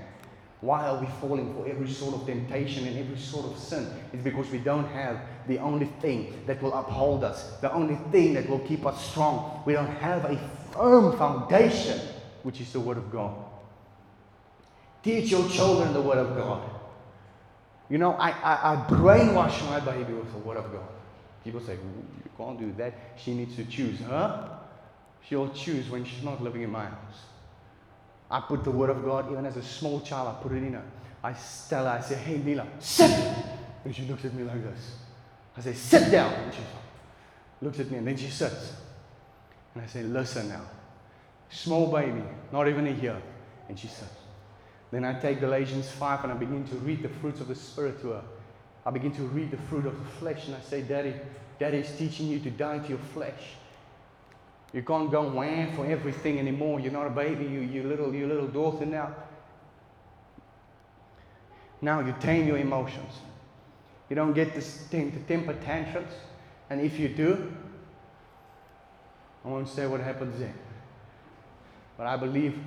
Why are we falling for every sort of temptation and every sort of sin? It's because we don't have the only thing that will uphold us, the only thing that will keep us strong. We don't have a firm foundation, which is the Word of God. Teach your children the Word of God. You know, I, I, I brainwash my baby with the Word of God. People say, you can't do that. She needs to choose. Huh? She'll choose when she's not living in my house. I put the word of God, even as a small child, I put it in her. I tell her, I say, hey, Mila, sit. And she looks at me like this. I say, sit down. And she looks at me and then she sits. And I say, listen now. Small baby, not even a year. And she sits. Then I take Galatians 5 and I begin to read the fruits of the Spirit to her. I begin to read the fruit of the flesh and I say, Daddy, Daddy is teaching you to die to your flesh. You can't go wham for everything anymore. You're not a baby. You, you little, you little daughter now. Now you tame your emotions. You don't get to, to temper tantrums. And if you do, I won't say what happens then. But I believe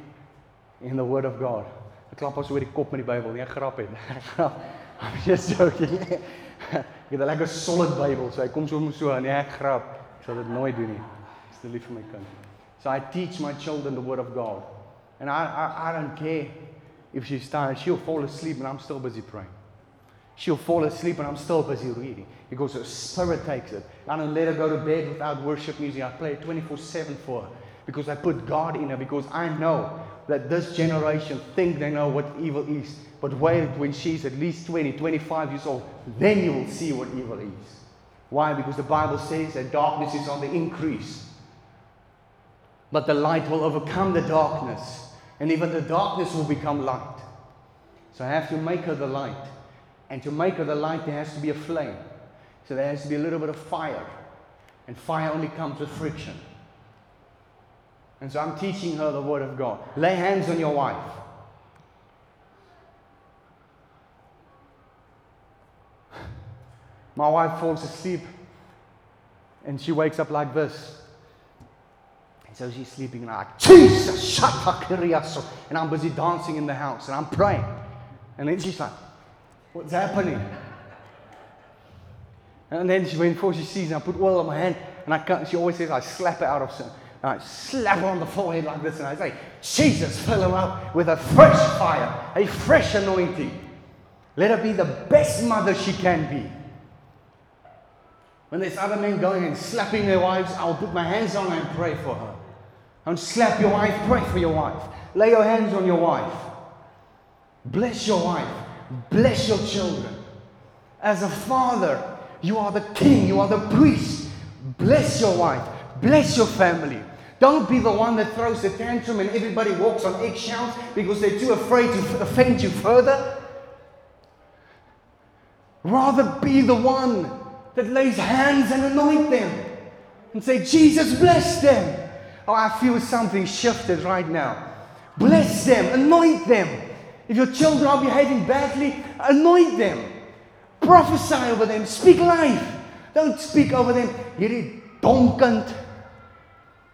in the Word of God. Ek klap ons oor die kop met die Bybel. Nee, grap het. I'm just joking. ek het 'n lekker solid Bybel, so hy kom so so nee, ek grap. Ek sal dit nooit doen nie to live for my country. So I teach my children the Word of God. And I, I, I don't care if she's tired. She'll fall asleep and I'm still busy praying. She'll fall asleep and I'm still busy reading because her spirit takes it. I don't let her go to bed without worship music. I play it 24 7 for her because I put God in her because I know that this generation think they know what evil is. But wait when she's at least 20, 25 years old, then you will see what evil is. Why? Because the Bible says that darkness is on the increase but the light will overcome the darkness, and even the darkness will become light. So I have to make her the light. And to make her the light, there has to be a flame. So there has to be a little bit of fire. And fire only comes with friction. And so I'm teaching her the Word of God. Lay hands on your wife. My wife falls asleep and she wakes up like this. And so she's sleeping, and I'm like, Jesus, Shatakiriaso. And I'm busy dancing in the house, and I'm praying. And then she's like, What's happening? And then she, went she sees me, I put oil on my hand, and I can't, she always says, I slap it out of sin. And I slap her on the forehead like this, and I say, Jesus, fill her up with a fresh fire, a fresh anointing. Let her be the best mother she can be. When there's other men going and slapping their wives, I'll put my hands on her and pray for her. Don't slap your wife, pray for your wife. Lay your hands on your wife. Bless your wife. Bless your children. As a father, you are the king, you are the priest. Bless your wife. Bless your family. Don't be the one that throws a tantrum and everybody walks on eggshells because they're too afraid to offend you further. Rather be the one that lays hands and anoint them and say, Jesus, bless them. Oh, I feel something shifted right now. Bless them, anoint them. If your children are behaving badly, anoint them. Prophesy over them, speak life. Don't speak over them. Hierdie dom kind.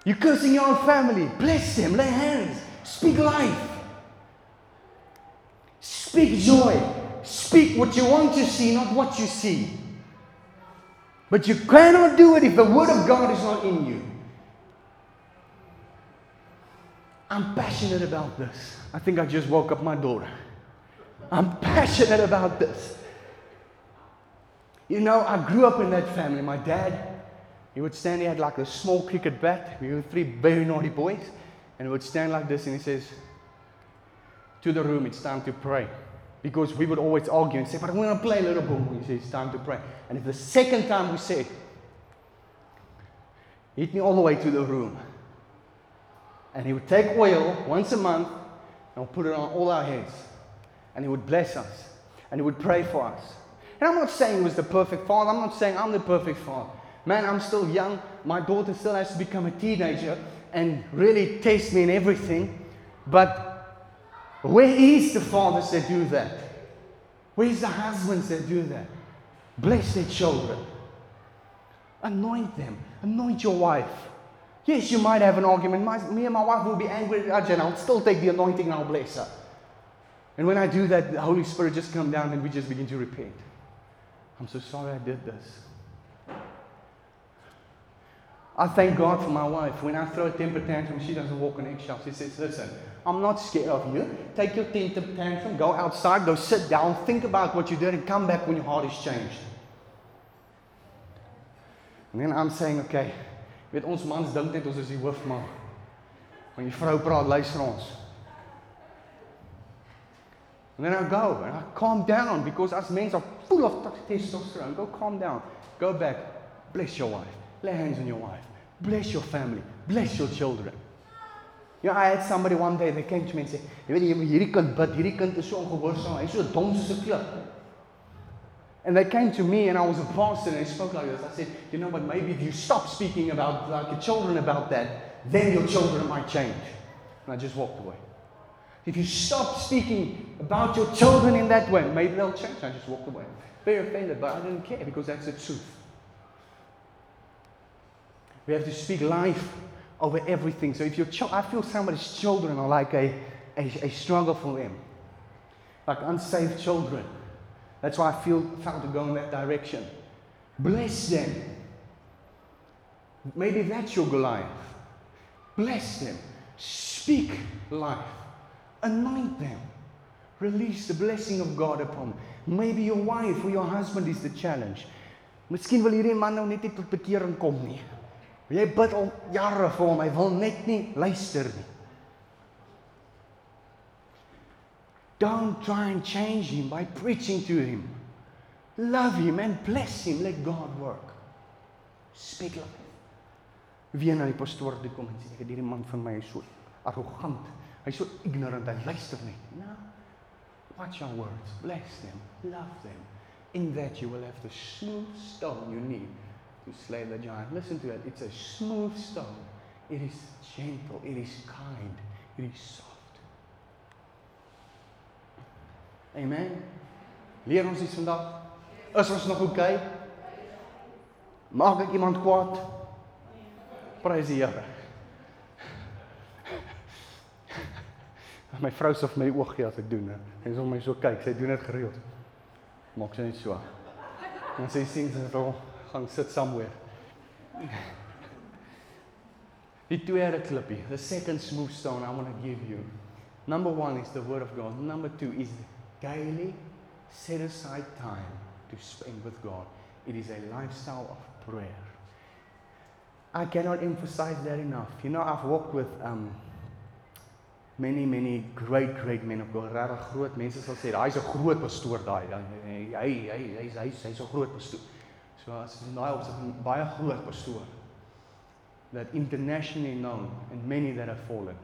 You're cursing your own family. Bless them, lay hands, speak life. Speak joy. Speak what you want to see, not what you see. But you cannot do it if the Word of God is not in you. I'm passionate about this. I think I just woke up my daughter. I'm passionate about this. You know, I grew up in that family. My dad, he would stand, he had like a small cricket bat. We were three very naughty boys. And he would stand like this and he says, To the room, it's time to pray. Because we would always argue and say, But I'm going to play a little bit. He says, It's time to pray. And if the second time we said, Hit me all the way to the room. And he would take oil once a month and put it on all our heads. And he would bless us. And he would pray for us. And I'm not saying he was the perfect father. I'm not saying I'm the perfect father. Man, I'm still young. My daughter still has to become a teenager and really test me in everything. But where is the fathers that do that? Where's the husbands that do that? Bless their children. Anoint them. Anoint your wife. Yes, you might have an argument. My, me and my wife will be angry at each and I'll still take the anointing and I'll bless her. And when I do that, the Holy Spirit just come down and we just begin to repent. I'm so sorry I did this. I thank God for my wife. When I throw a temper tantrum, she doesn't walk on eggshells. She says, Listen, I'm not scared of you. Take your temper tantrum, go outside, go sit down, think about what you did, and come back when your heart is changed. And then I'm saying, okay, weet ons mans dink net ons is die hoof maar. Wanneer die vrou praat, luister ons. And then I go and I calm down because us men are full of testosterone. Go calm down. Go back. Bless your wife. Lay hands on your wife. Bless your family. Bless your children. You know, I had somebody one day, they came to me and said, hierdie kind bid, hierdie kind is so ongehoorsaam. Hy's so dom soos 'n klip. And they came to me and I was a pastor and I spoke like this. I said, you know what, maybe if you stop speaking about like your children about that, then your children might change. And I just walked away. If you stop speaking about your children in that way, maybe they'll change. I just walked away. Very offended, but I didn't care because that's the truth. We have to speak life over everything. So if your child, I feel somebody's children are like a, a, a struggle for them, like unsaved children. That's why I feel found to go in that direction. Bless them. Maybe that's your Goliath. Bless them. Speak life. Anoint them. Release the blessing of God upon them. Maybe your wife or your husband is the challenge. Wil hierdie man nou net nie tot bekering kom nie. Jy bid al jare vir hom, hy wil net nie luister nie. Don't try and change him by preaching to him. Love him and bless him. Let God work. Speak life. Wie nou die pastoor toe kom en sê ek het hierdie man van my so arrogant. Hy's so ignorant. Hy luister net. No. Watch your words. Bless them. Love them. In that you will have the smooth stone you need to slay the giant. Listen to it. It's a smooth stone. It is gentle. It is kind. It is soft. Amen. Leer ons iets vandag. Is ons nog oukei? Okay? Maak ek iemand kwaad? Prys die Here. My vrou vir my oog gee as ek doen. En sy my so kyk, sy doen dit gereeld. Maak sy net so. En sy sien sy wil gaan sit somewhere. Die tweede klippie, the second smooth stone I want to give you. Number 1 is the word of God. Number 2 is daily Set aside time to spend with God. It is a lifestyle of prayer. I cannot emphasize that enough. You know, I've walked with um, many many great great men of God. Regtig groot mense sal sê, hy's 'n groot pastoor daai. Hy hy hy's hy's hy's 'n groot pastoor. So as in daai opsig 'n baie groot. That internationally known and many that have fallen.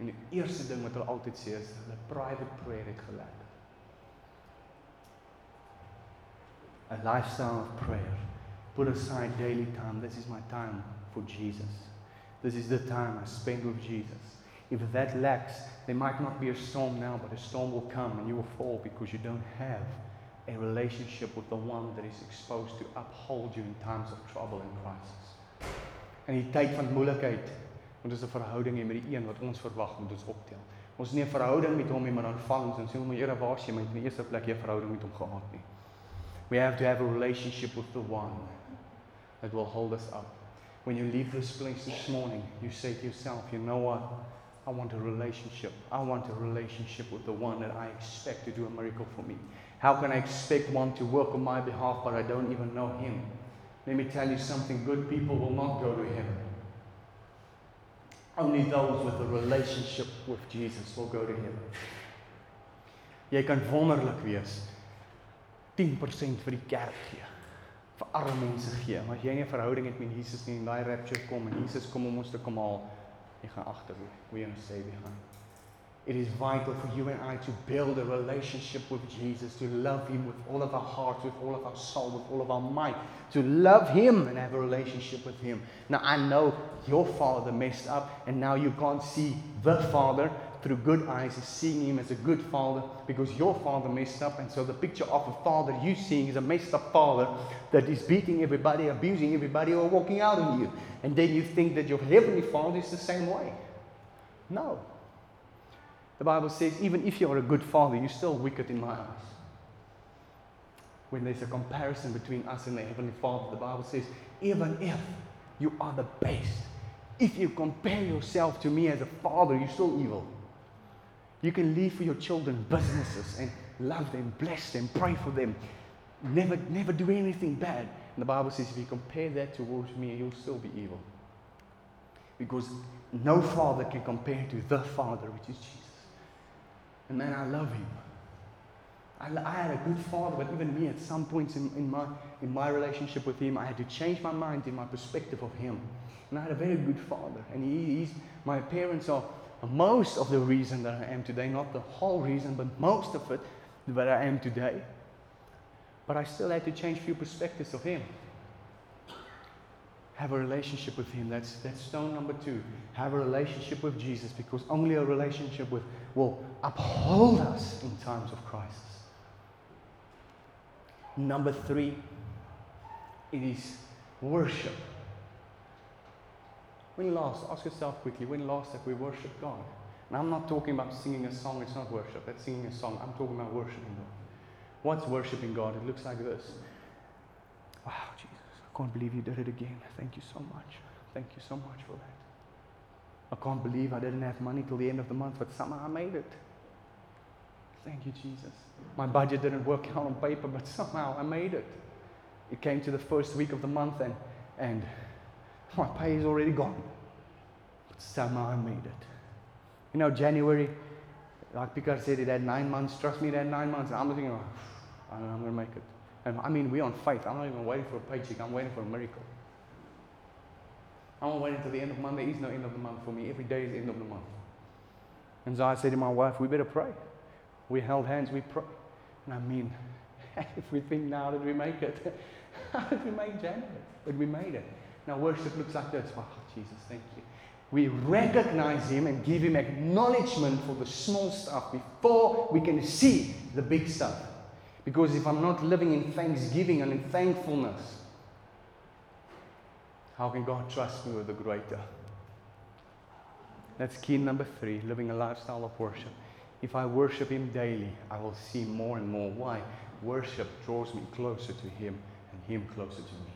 En die eerste ding wat hulle altyd sê is hulle private prayer het geleer. A lifestyle of prayer. Put aside daily time. This is my time for Jesus. This is the time I spend with Jesus. If that lacks, there might not be a storm now, but a storm will come and you will fall because you don't have a relationship with the one that is exposed to uphold you in times of trouble and crisis. In die tyd van moeilikheid, moet ons 'n verhouding hê met die een wat ons verwag moet ons optel. Ons nie 'n verhouding met hom nie, maar dan val ons en sê, "Maar Here, waar is jy? Maar in die eerste plek jy 'n verhouding met hom gehad nie." We have to have a relationship with the one that will hold us up. When you leave this place this morning, you say to yourself, you know what? I want a relationship. I want a relationship with the one that I expect to do a miracle for me. How can I expect one to work on my behalf, but I don't even know him? Let me tell you something good people will not go to heaven. Only those with a relationship with Jesus will go to heaven. Jy kan wonderlik wees. 10% vir die kerk gee vir arme mense gee. Maar as jy nie 'n verhouding het met Jesus nie en daai rapture kom en Jesus kom om ons te kom haal, jy gaan agterloop. We are stay behind. It is vital for you and I to build a relationship with Jesus, to love Him with all of our heart, with all of our soul, with all of our mind, to love Him and have a relationship with Him. Now, I know your father messed up, and now you can't see the Father, through good eyes seeing him as a good father because your father messed up. And so the picture of a father you seeing is a messed up father that is beating everybody, abusing everybody, or walking out on you. And then you think that your heavenly father is the same way. No. The Bible says, even if you're a good father, you're still wicked in my eyes. When there's a comparison between us and the Heavenly Father, the Bible says, even if you are the best, if you compare yourself to me as a father, you're still evil. You can leave for your children businesses and love them, bless them, pray for them. Never, never do anything bad. And the Bible says if you compare that towards me, you'll still be evil. Because no father can compare to the Father, which is Jesus. And man, I love him. I, I had a good father, but even me, at some points in, in, my, in my relationship with him, I had to change my mind in my perspective of him. And I had a very good father. And he, he's, my parents are most of the reason that I am today, not the whole reason, but most of it that I am today. But I still had to change few perspectives of Him. Have a relationship with Him. That's, that's stone number two. Have a relationship with Jesus because only a relationship with will uphold us in times of crisis. Number three, it is worship. When last, ask yourself quickly, when last have we worshipped God? And I'm not talking about singing a song, it's not worship, that's singing a song. I'm talking about worshiping God. What's worshiping God? It looks like this. Wow, Jesus, I can't believe you did it again. Thank you so much. Thank you so much for that. I can't believe I didn't have money till the end of the month, but somehow I made it. Thank you, Jesus. My budget didn't work out on paper, but somehow I made it. It came to the first week of the month, and, and my pay is already gone. But somehow I made it. You know, January, like Picard said, it had nine months. Trust me, it had nine months. I'm thinking, oh, I know I'm going to make it. And I mean, we're on faith. I'm not even waiting for a paycheck. I'm waiting for a miracle. I'm waiting until the end of the month. There is no end of the month for me. Every day is the end of the month. And so I said to my wife, we better pray. We held hands, we prayed. And I mean, if we think now that we make it, how did we make January? But we made it. Now, worship looks like this. Oh, Jesus, thank you. We recognize Him and give Him acknowledgement for the small stuff before we can see the big stuff. Because if I'm not living in thanksgiving and in thankfulness, how can God trust me with the greater? That's key number three living a lifestyle of worship. If I worship Him daily, I will see more and more. Why? Worship draws me closer to Him and Him closer to me.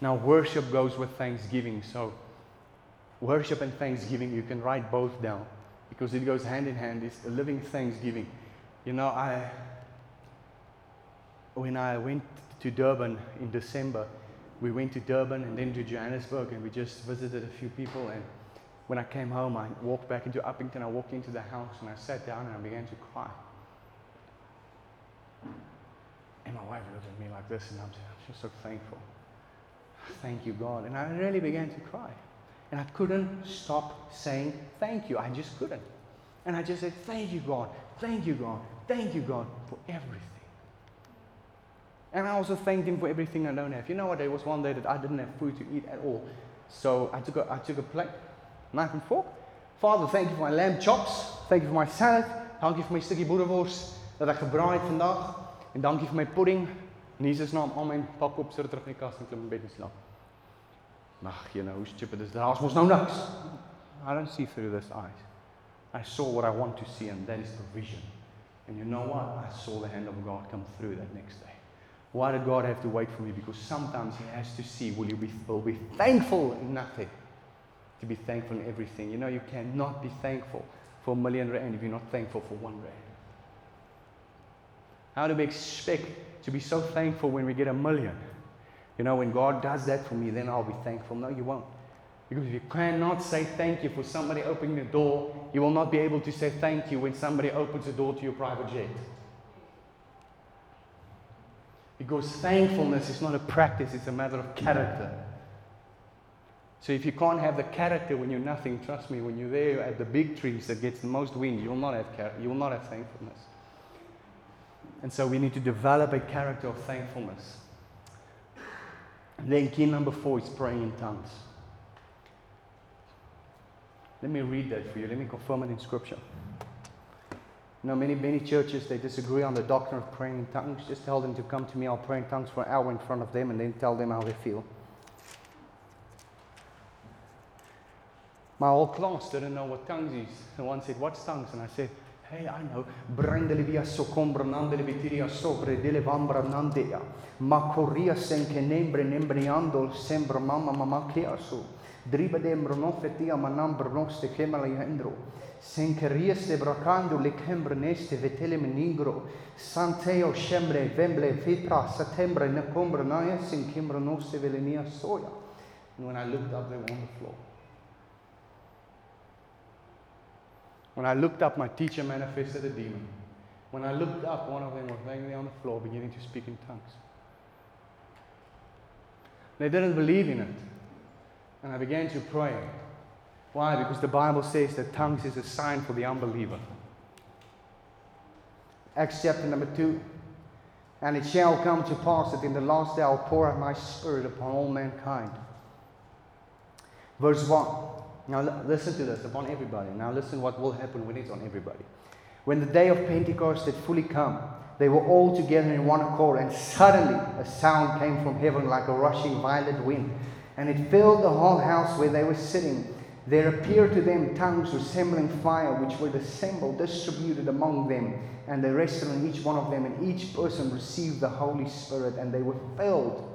Now, worship goes with thanksgiving. So, worship and thanksgiving, you can write both down. because it goes hand in hand. It's a living thanksgiving. You know, I when I went to Durban in December, we went to Durban and then to Johannesburg and we just visited a few people and when I came home I walked back into Uppington, I walked into the house and I sat down and I began to cry. And my wife looked at me like this and I'm just so thankful. Thank you, God. And I really began to cry. And I couldn't stop saying thank you. I just couldn't. And I just said, Thank you, God. Thank you, God. Thank you, God, for everything. And I also thanked Him for everything I don't have. You know what? There was one day that I didn't have food to eat at all. So I took a, I took a plate, knife and fork. Father, thank you for my lamb chops. Thank you for my salad. Thank you for my boerewors dat ek gebraai het vandag. En dankie vir my pudding. In Jesus naam, amen. Pak op, sit er terug in die kas en klim in bed en slaap. Mag jy nou stupid is daar's mos nou niks. I don't see through this eyes. I saw what I want to see and that is provision. And you know what? I saw the hand of God come through that next day. Why did God have to wait for me? Because sometimes He has to see will you be, will be thankful in nothing, to be thankful in everything. You know, you cannot be thankful for a million rand if you're not thankful for one rand. How do we expect to be so thankful when we get a million? You know, when God does that for me, then I'll be thankful. No, you won't. Because if you cannot say thank you for somebody opening the door, you will not be able to say thank you when somebody opens the door to your private jet. Because thankfulness is not a practice, it's a matter of character. So if you can't have the character when you're nothing, trust me, when you're there at the big trees that gets the most wind, you will not have char- you will not have thankfulness. And so we need to develop a character of thankfulness. And then key number four is praying in tongues. Let me read that for you. Let me confirm it in scripture. You know, many, many churches, they disagree on the doctrine of praying in tongues. Just tell them to come to me. I'll pray in tongues for an hour in front of them and then tell them how they feel. My whole class didn't know what tongues is. And one said, What's tongues? And I said, Hey, I know. Driba dembro non non kemala yendro. Le kembre neste vetele menigro. Santeo shembre vemble vipra satembre ne combra naia sin kimbra noste velenia soya. And when I looked up, they were on the floor. When I looked up, my teacher manifested a demon. When I looked up, one of them was laying there on the floor, beginning to speak in tongues. They didn't believe in it. And I began to pray. Why? Because the Bible says that tongues is a sign for the unbeliever. Acts chapter number 2. And it shall come to pass that in the last day I'll pour out my spirit upon all mankind. Verse 1. Now listen to this upon everybody. Now listen what will happen when it's on everybody. When the day of Pentecost had fully come, they were all together in one accord, and suddenly a sound came from heaven like a rushing violent wind, and it filled the whole house where they were sitting. There appeared to them tongues resembling fire, which were assembled, distributed among them, and they rested on each one of them, and each person received the Holy Spirit, and they were filled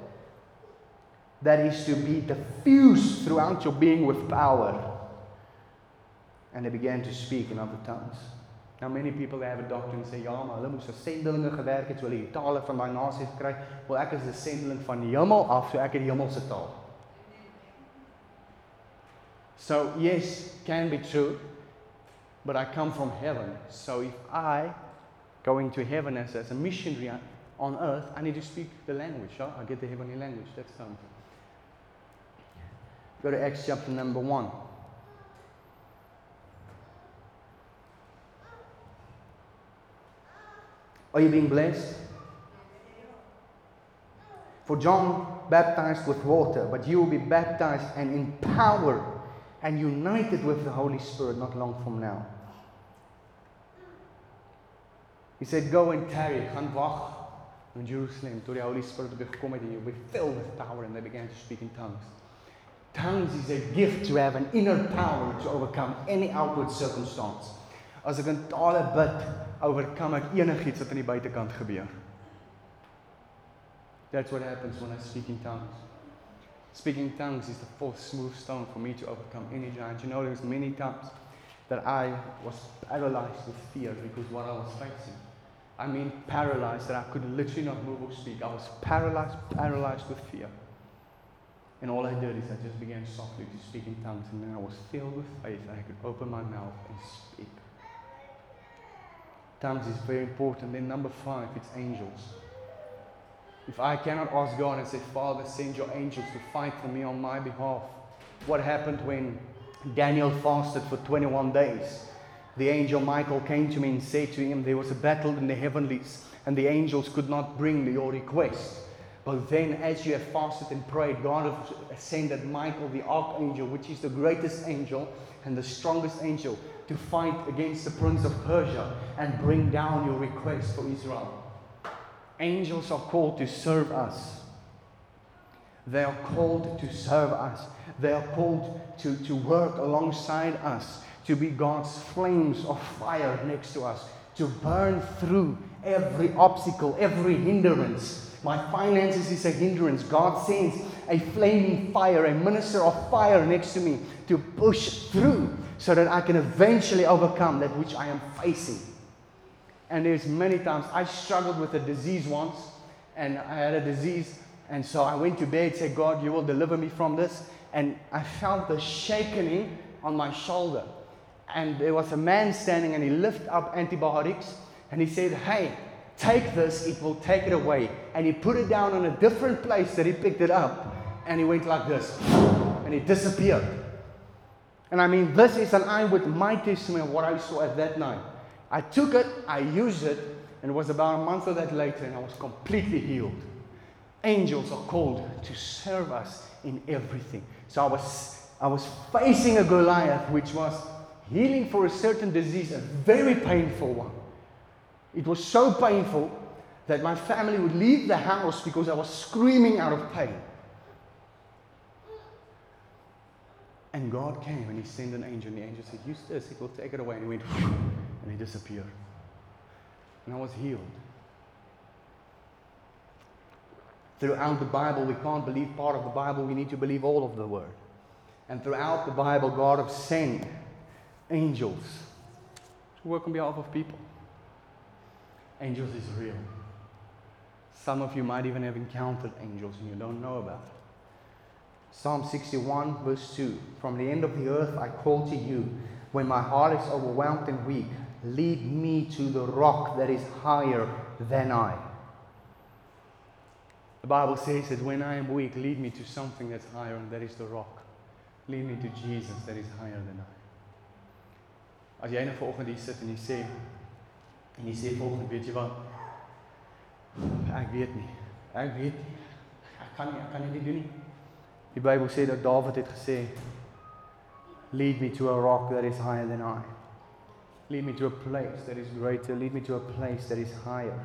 that is to be diffused throughout your being with power. And they began to speak in other tongues. Now many people have a doctrine say ja, maar hulle moes as sendelinge gewerk het, so hulle die tale van daai nasies gekry. Wel ek is 'n sendeling van die hemel af, so ek het die hemelse taal. So yes, can be true, but I come from heaven. So if I going to heaven as, as a missionary on earth, I need to speak the language. Huh? I get the heavenly language. That's something. Go to Acts chapter number 1. Are you being blessed? For John baptized with water, but you will be baptized and empowered and united with the Holy Spirit not long from now. He said, Go and tarry, gaan in Jerusalem tot die Holy Spirit op jou gekom en you'll be filled with power and they began to speak in tongues. Tongues is a gift to have an inner power to overcome any outward circumstance. As ek tale bid, oorkom ek enigiets wat aan die buitekant gebeur. That's what happens when I speak in tongues. Speaking tongues is the fourth smooth stone for me to overcome any giant. You know, there's many times that I was paralyzed with fear because what I was facing. I mean, paralyzed, that I could literally not move or speak. I was paralyzed, paralyzed with fear. And all I did is I just began softly to speak in tongues, and then I was filled with faith, and I could open my mouth and speak. Tongues is very important. Then, number five, it's angels. If I cannot ask God and say, Father, send your angels to fight for me on my behalf, what happened when Daniel fasted for 21 days? The angel Michael came to me and said to him, There was a battle in the heavenlies, and the angels could not bring your request. But then, as you have fasted and prayed, God has ascended Michael, the archangel, which is the greatest angel and the strongest angel, to fight against the prince of Persia and bring down your request for Israel. Angels are called to serve us. They are called to serve us. They are called to, to work alongside us, to be God's flames of fire next to us, to burn through every obstacle, every hindrance my finances is a hindrance. God sends a flaming fire, a minister of fire next to me to push through so that I can eventually overcome that which I am facing. And there's many times I struggled with a disease once, and I had a disease, and so I went to bed, said, God, you will deliver me from this. And I felt the shaking on my shoulder. And there was a man standing, and he lifted up antibiotics, and he said, Hey, Take this, it will take it away. And he put it down on a different place that he picked it up. And he went like this. And it disappeared. And I mean, this is an eye with my testimony of what I saw at that night. I took it, I used it, and it was about a month or that later, and I was completely healed. Angels are called to serve us in everything. So I was, I was facing a Goliath, which was healing for a certain disease, a very painful one. It was so painful that my family would leave the house because I was screaming out of pain. And God came and He sent an angel, and the angel said, this, it will take it away. And He went, and He disappeared. And I was healed. Throughout the Bible, we can't believe part of the Bible, we need to believe all of the Word. And throughout the Bible, God has sent angels to work on behalf of people angels is real. Some of you might even have encountered angels and you don't know about it. Psalm 61, verse 2 From the end of the earth I call to you. When my heart is overwhelmed and weak, lead me to the rock that is higher than I. The Bible says that when I am weak, lead me to something that's higher, and that is the rock. Lead me to Jesus that is higher than I. As jy nou vanoggend hier sit en jy sê En jy sê volgens weet jy wat? Ek weet nie. Ek weet nie. Ek kan nie, ek kan nie doen nie. Die Bybel sê dat Dawid het gesê lead me to a rock that is higher than I. Lead me to a place that is greater. Lead me to a place that is higher.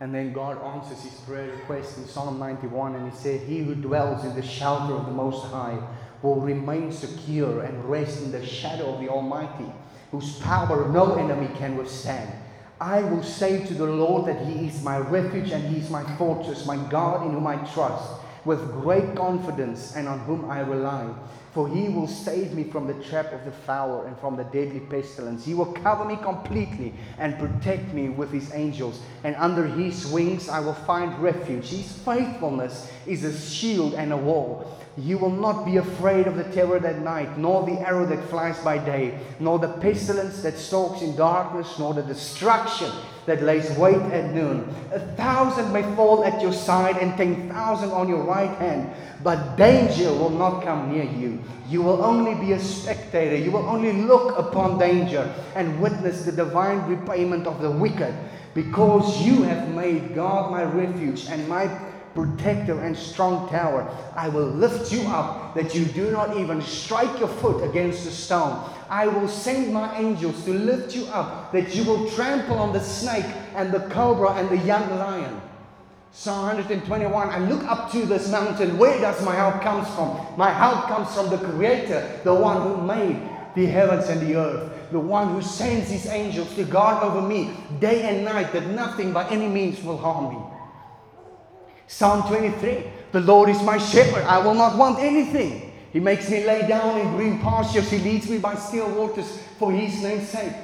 And then God answers his prayer request in Psalm 91 and he said, He who dwells in the shelter of the Most High will remain secure and rest in the shadow of the Almighty whose power no enemy can withstand. I will say to the Lord that He is my refuge and He is my fortress, my God in whom I trust, with great confidence and on whom I rely. For He will save me from the trap of the fowler and from the deadly pestilence. He will cover me completely and protect me with His angels. And under His wings I will find refuge. His faithfulness is a shield and a wall. You will not be afraid of the terror that night, nor the arrow that flies by day, nor the pestilence that stalks in darkness, nor the destruction that lays wait at noon. A thousand may fall at your side and ten thousand on your right hand, but danger will not come near you. You will only be a spectator. You will only look upon danger and witness the divine repayment of the wicked, because you have made God my refuge and my protector and strong tower. I will lift you up that you do not even strike your foot against a stone. I will send my angels to lift you up that you will trample on the snake and the cobra and the young lion. Psalm 121 I look up to this mountain. Where does my help come from? My help comes from the Creator, the one who made the heavens and the earth, the one who sends his angels to guard over me day and night that nothing by any means will harm me. Psalm 23 The Lord is my shepherd, I will not want anything. He makes me lay down in green pastures. He leads me by still waters for his name's sake.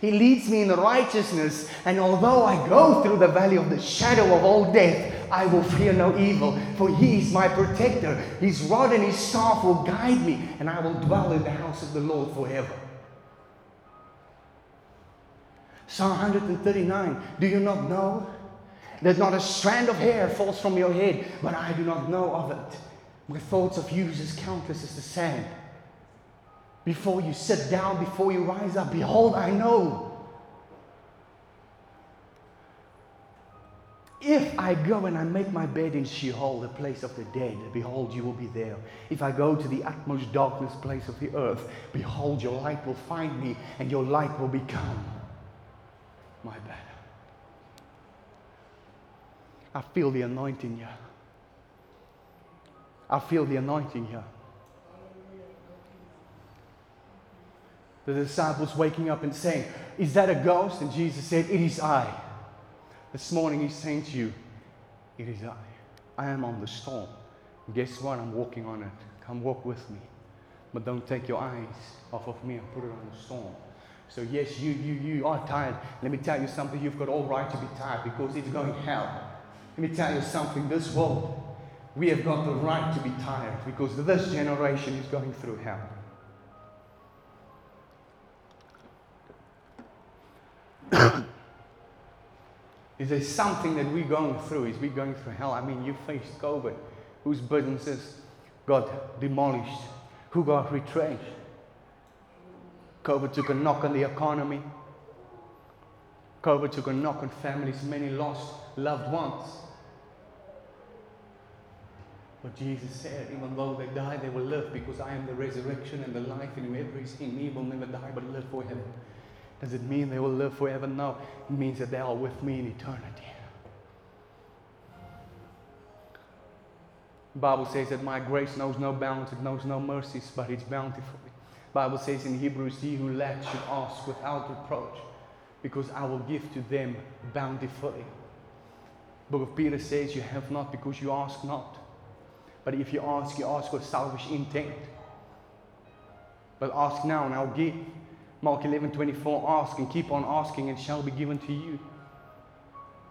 He leads me in righteousness. And although I go through the valley of the shadow of all death, I will fear no evil, for he is my protector. His rod and his staff will guide me, and I will dwell in the house of the Lord forever. Psalm 139 Do you not know that not a strand of hair falls from your head, but I do not know of it? My thoughts of you is as countless as the sand. Before you sit down, before you rise up, behold, I know. If I go and I make my bed in Sheol, the place of the dead, behold, you will be there. If I go to the utmost darkness place of the earth, behold, your light will find me, and your light will become my bed. I feel the anointing here. I feel the anointing here. The disciples waking up and saying, Is that a ghost? And Jesus said, It is I. This morning he's saying to you, It is I. I am on the storm. And guess what? I'm walking on it. Come walk with me. But don't take your eyes off of me and put it on the storm. So yes, you, you, you are tired. Let me tell you something. You've got all right to be tired because it's going hell. Let me tell you something. This world, we have got the right to be tired because this generation is going through hell. Is there something that we're going through? Is we going through hell? I mean, you faced COVID, whose businesses got demolished, who got retrenched. COVID took a knock on the economy. COVID took a knock on families. Many lost loved ones. But Jesus said, even though they die, they will live because I am the resurrection and the life, and whoever is in me will never die but live forever. Does it mean they will live forever? No. It means that they are with me in eternity. The Bible says that my grace knows no bounds, it knows no mercies, but it's bountiful. The Bible says in Hebrews, he who lacks should ask without reproach, because I will give to them bountifully. The book of Peter says, You have not because you ask not. But if you ask, you ask with selfish intent. But ask now and I'll give. Mark 11 24, ask and keep on asking, and shall be given to you.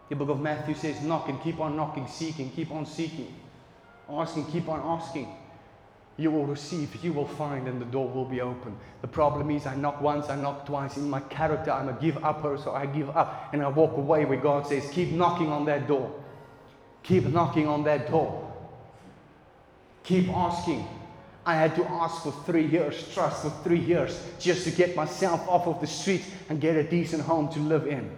The book of Matthew says, knock and keep on knocking, seek and keep on seeking. Ask and keep on asking. You will receive, you will find, and the door will be open. The problem is, I knock once, I knock twice. In my character, I'm a give upper, so I give up and I walk away where God says, Keep knocking on that door. Keep knocking on that door. Keep asking. I had to ask for three years, trust for three years, just to get myself off of the street and get a decent home to live in.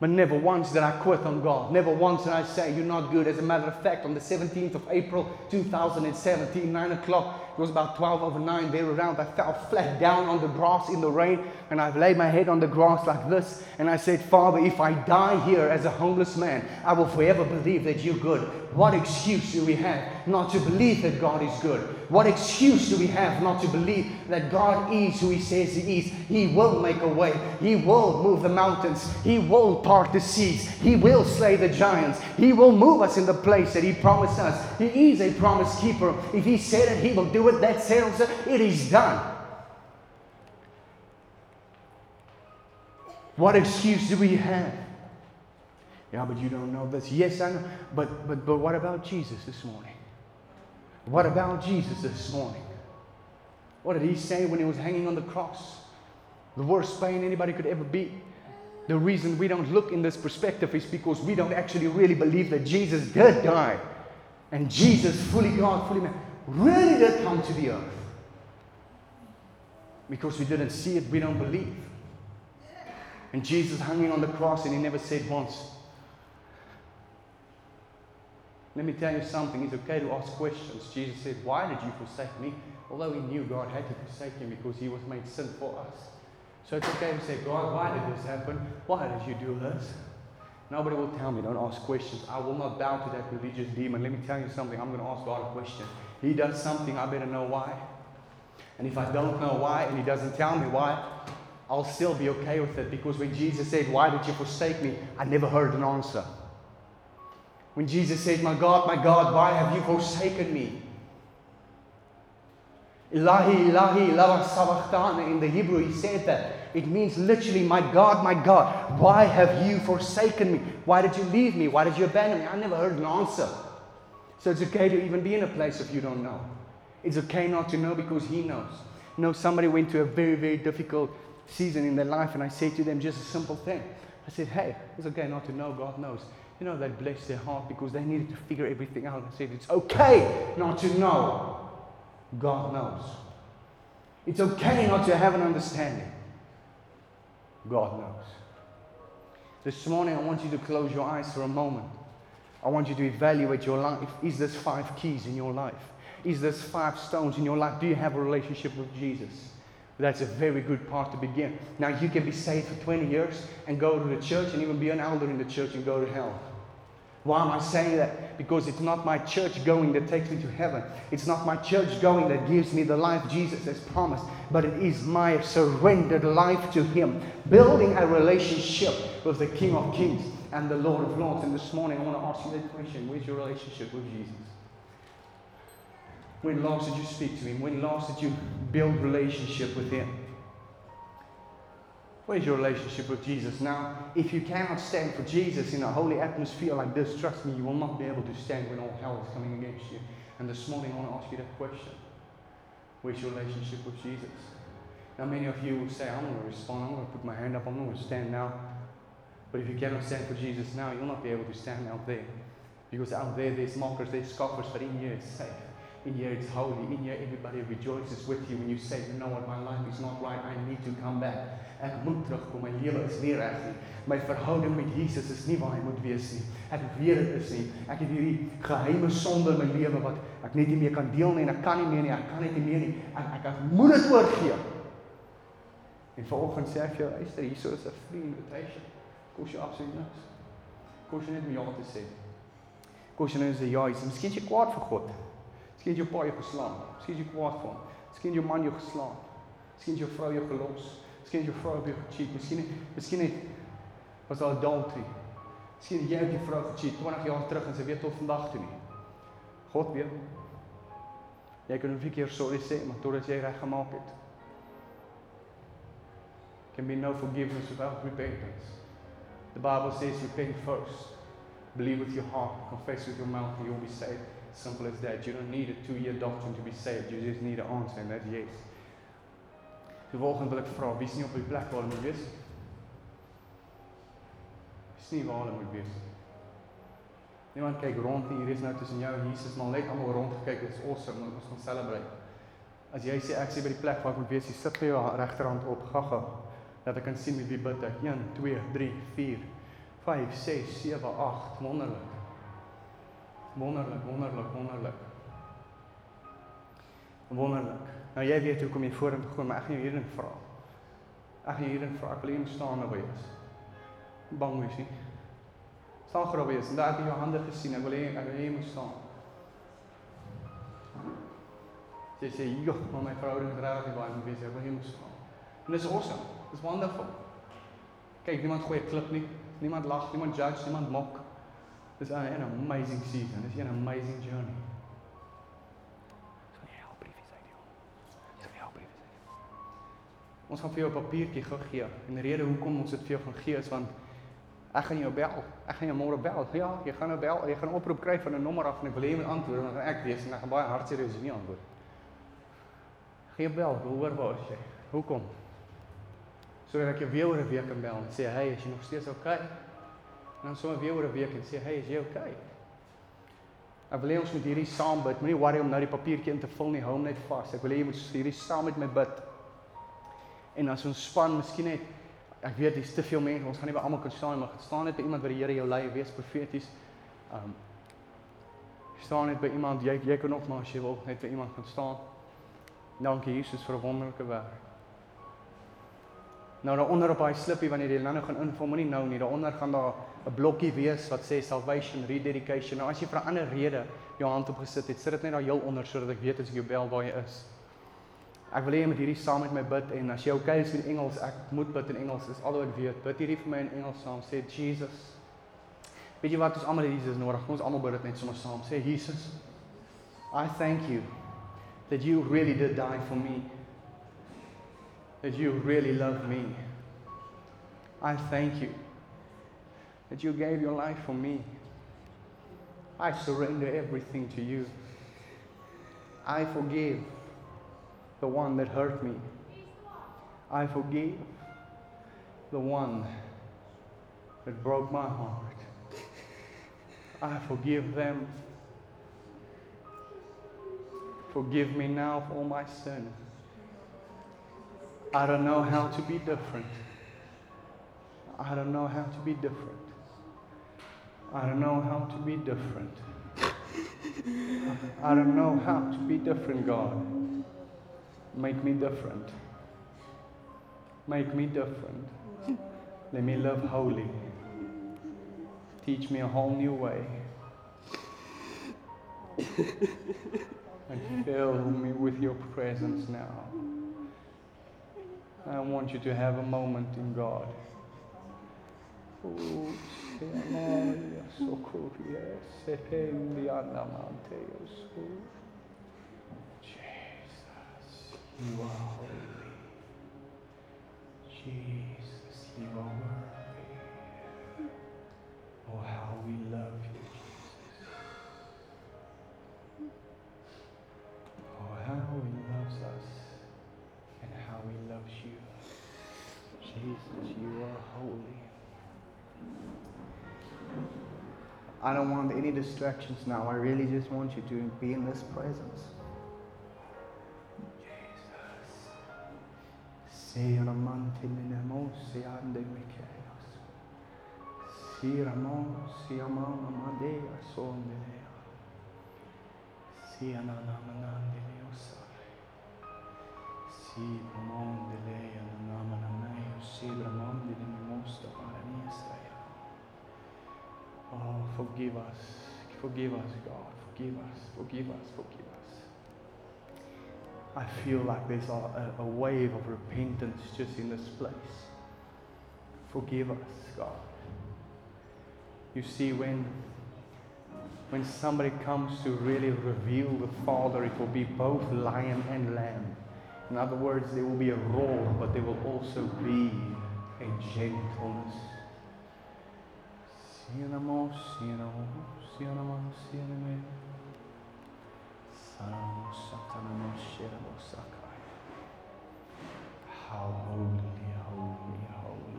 But never once did I quit on God. Never once did I say, You're not good. As a matter of fact, on the 17th of April 2017, 9 o'clock, it was about 12 over 9, there around, I fell flat down on the grass in the rain and I've laid my head on the grass like this. And I said, Father, if I die here as a homeless man, I will forever believe that you're good. What excuse do we have not to believe that God is good? What excuse do we have not to believe that God is who He says He is? He will make a way. He will move the mountains. He will part the seas. He will slay the giants. He will move us in the place that He promised us. He is a promise keeper. If He said it, He will do it. That settles it. It is done. What excuse do we have? Yeah, but you don't know this. Yes, I know. But but but what about Jesus this morning? What about Jesus this morning? What did he say when he was hanging on the cross? The worst pain anybody could ever be. The reason we don't look in this perspective is because we don't actually really believe that Jesus did die. And Jesus, fully God, fully man, really did come to the earth. Because we didn't see it, we don't believe. And Jesus hanging on the cross and he never said once. Let me tell you something. It's okay to ask questions. Jesus said, Why did you forsake me? Although he knew God had to forsake him because he was made sin for us. So it's okay to say, God, why did this happen? Why did you do this? Nobody will tell me, don't ask questions. I will not bow to that religious demon. Let me tell you something. I'm going to ask God a question. He does something, I better know why. And if I don't know why and he doesn't tell me why, I'll still be okay with it because when Jesus said, Why did you forsake me? I never heard an answer. When Jesus said, My God, my God, why have you forsaken me? Ilahi, Ilahi, lava sabachthani. In the Hebrew, he said that. It means literally, my God, my God, why have you forsaken me? Why did you leave me? Why did you abandon me? I never heard an answer. So it's okay to even be in a place if you don't know. It's okay not to know because He knows. You know, somebody went to a very, very difficult season in their life, and I said to them just a simple thing. I said, Hey, it's okay not to know, God knows. You know, they blessed their heart because they needed to figure everything out. I said, It's okay not to know. God knows. It's okay not to have an understanding. God knows. This morning, I want you to close your eyes for a moment. I want you to evaluate your life. Is this five keys in your life? Is this five stones in your life? Do you have a relationship with Jesus? That's a very good part to begin. Now, you can be saved for 20 years and go to the church and even be an elder in the church and go to hell. Why am I saying that? Because it's not my church going that takes me to heaven. It's not my church going that gives me the life Jesus has promised, but it is my surrendered life to Him, building a relationship with the King of Kings and the Lord of Lords. And this morning, I want to ask you that question Where's your relationship with Jesus? When last did you speak to Him? When last did you build relationship with Him? Where's your relationship with Jesus? Now, if you cannot stand for Jesus in a holy atmosphere like this, trust me, you will not be able to stand when all hell is coming against you. And this morning, I want to ask you that question Where's your relationship with Jesus? Now, many of you will say, I'm going to respond, I'm going to put my hand up, I'm going to stand now. But if you cannot stand for Jesus now, you'll not be able to stand out there. Because out there, there's mockers, there's scoffers, but in here it's safe. In here it's holy. In here everybody rejoices with you when you say, you know what, my life is not right, I need to come back. Ek moet terugkom, my lewe is nie reg nie. My verhouding met Jesus is nie waar hy moet wees nie. Ek weet dit is nie. Ek het hierdie geheime sonde in my lewe wat ek net nie meer kan deel nie en ek kan nie meer nie. Ek kan net nie meer nie. Ek ek, ek moet dit oorgee. En vanoggend sê ek vir jou, luister, hierso is 'n free invitation. Kos jy absoluut niks. Kos jy net om ja te sê. Kos jy net sê ja, jy's miskien jy kwaad vir God. Miskien jy pa jou geslaan. Miskien jy kwaad vir hom. Miskien jou man jou geslaan. Miskien jou vrou jou gelos. Miskien jou vrou jou gecheat. Miskien miskien net was al adultery. Miskien jy het jou vrou gecheat 20 jaar terug en sy weet tot vandag toe nie. God weet. Jy kan 'n keer sorry sê, maar totdat jy reg gemaak het. Can be no forgiveness without repentance. The Bible says repent first. Believe with your heart, confess with your mouth, and you'll be saved. Simple as that. You don't need a two-year doctrine to be saved. You just need an answer, and that's yes. Die volgende wil ek vra, wie is nie op die plek waar hulle moet wees? Is nie waar hulle moet wees. Niemand kyk rond nie. Hier is nou tussen jou en Jesus, maar net almal rond gekyk. It's awesome. Ons gaan celebrate. As jy sê ek sê by die plek waar ek moet wees, jy sit jou regterhand op. Gaga. Dat ek kan sien met wie bid ek. 1 2 3 4 5 6 7 8 wonderlik. Wonderlik, wonderlik, wonderlik. Wonderlik. Nou jy weet hoekom jy vorentoe gaan, maar ek gaan jou hierin vra. Ek gaan hierin vra. Ek wil hier staan nou wees. Bang wees nie. Staan gou wees. Daar het jy jou hande gesien. Ek wil hê ek wil hê jy moet staan. Jy sê, "Joh, maar my verhouding is regtig baie moet wees. Ek wil hier moet staan." En dis awesome. Dis wonderful. Kyk, niemand gooi 'n klip nie. Niemand lag, niemand judge, niemand mock. Dis 'n amazing season. Dis 'n amazing journey. Ons gaan vir jou 'n papiertjie gee. En die rede hoekom ons dit vir jou gaan gee is want ek gaan jou bel. Ek gaan jou môre bel. Ja, jy gaan nou bel. Jy gaan 'n oproep kry van 'n nommer af en ek wil hê jy moet antwoord want ek weet en ek gaan baie hartseer nie antwoord. Gee bel, hoor waar is jy? Hoekom? Sodat ek jou weer oor 'n week kan bel en sê, "Hey, is jy nog steeds oukei?" Okay? En dan sommer weer oor 'n week en sê, "Hey, is jy oukei?" Okay? Ek wil hê ons moet hierdie saam bid. Moenie worry om nou die papiertjie in te vul nie. Hou hom net vas. Ek wil hê jy moet hierdie saam met my bid. En as ons span, miskien net ek weet dis te veel mense. Ons gaan nie by almal kan staan nie, maar gaan staan net by iemand wat die Here jou lei, wees profeties. Um staan net by iemand. Jy jy kan ook maar as jy wil net by iemand gaan staan. Dankie Jesus vir 'n wonderlike werk. Nou daaronder op daai slippie wanneer jy nou gaan invul, moenie nou nie. Daaronder gaan daar 'n blokkie wees wat sê salvation rededication. Nou as jy vir 'n ander rede jou hand opgesit het, sit dit net daar heel onder sodat ek weet as ek jou bel waar jy is. Ek wil hê jy moet hierdie saam met my bid en as jy okay is met Engels, ek moet bid in Engels. Is al wat weet. Bid hierdie vir my in Engels saam. Sê Jesus. Weet jy wat ons almal Jesus nodig. Ons almal bid dit net sommer saam. Sê Jesus. I thank you that you really did die for me, that you really love me. I thank you that you gave your life for me. I surrender everything to you. I forgive the one that hurt me. I forgive the one that broke my heart. I forgive them. Forgive me now for my sin. I don't know how to be different. I don't know how to be different. I don't know how to be different. I don't know how to be different, God. Make me different. Make me different. Let me live holy. Teach me a whole new way. and fill me with your presence now. I want you to have a moment in God. Jesus, you are holy. Jesus, you are worthy. Oh, how we love you, I don't want any distractions now. I really just want you to be in this presence. Jesus. Siramante minemos siande mikeos. Siramo siamana madea sondelea. Sianana manande leosare. Sibramondelea nanamana meo. Sibramondele mimosta forgive us. Forgive us, God. Forgive us. Forgive us. Forgive us. I feel like there's a, a, wave of repentance just in this place. Forgive us, God. You see, when when somebody comes to really reveal the Father, it will be both lion and lamb. In other words, there will be a roar, but there will also be a gentleness. Sanamo, satanamo, sakai. How holy, holy, holy.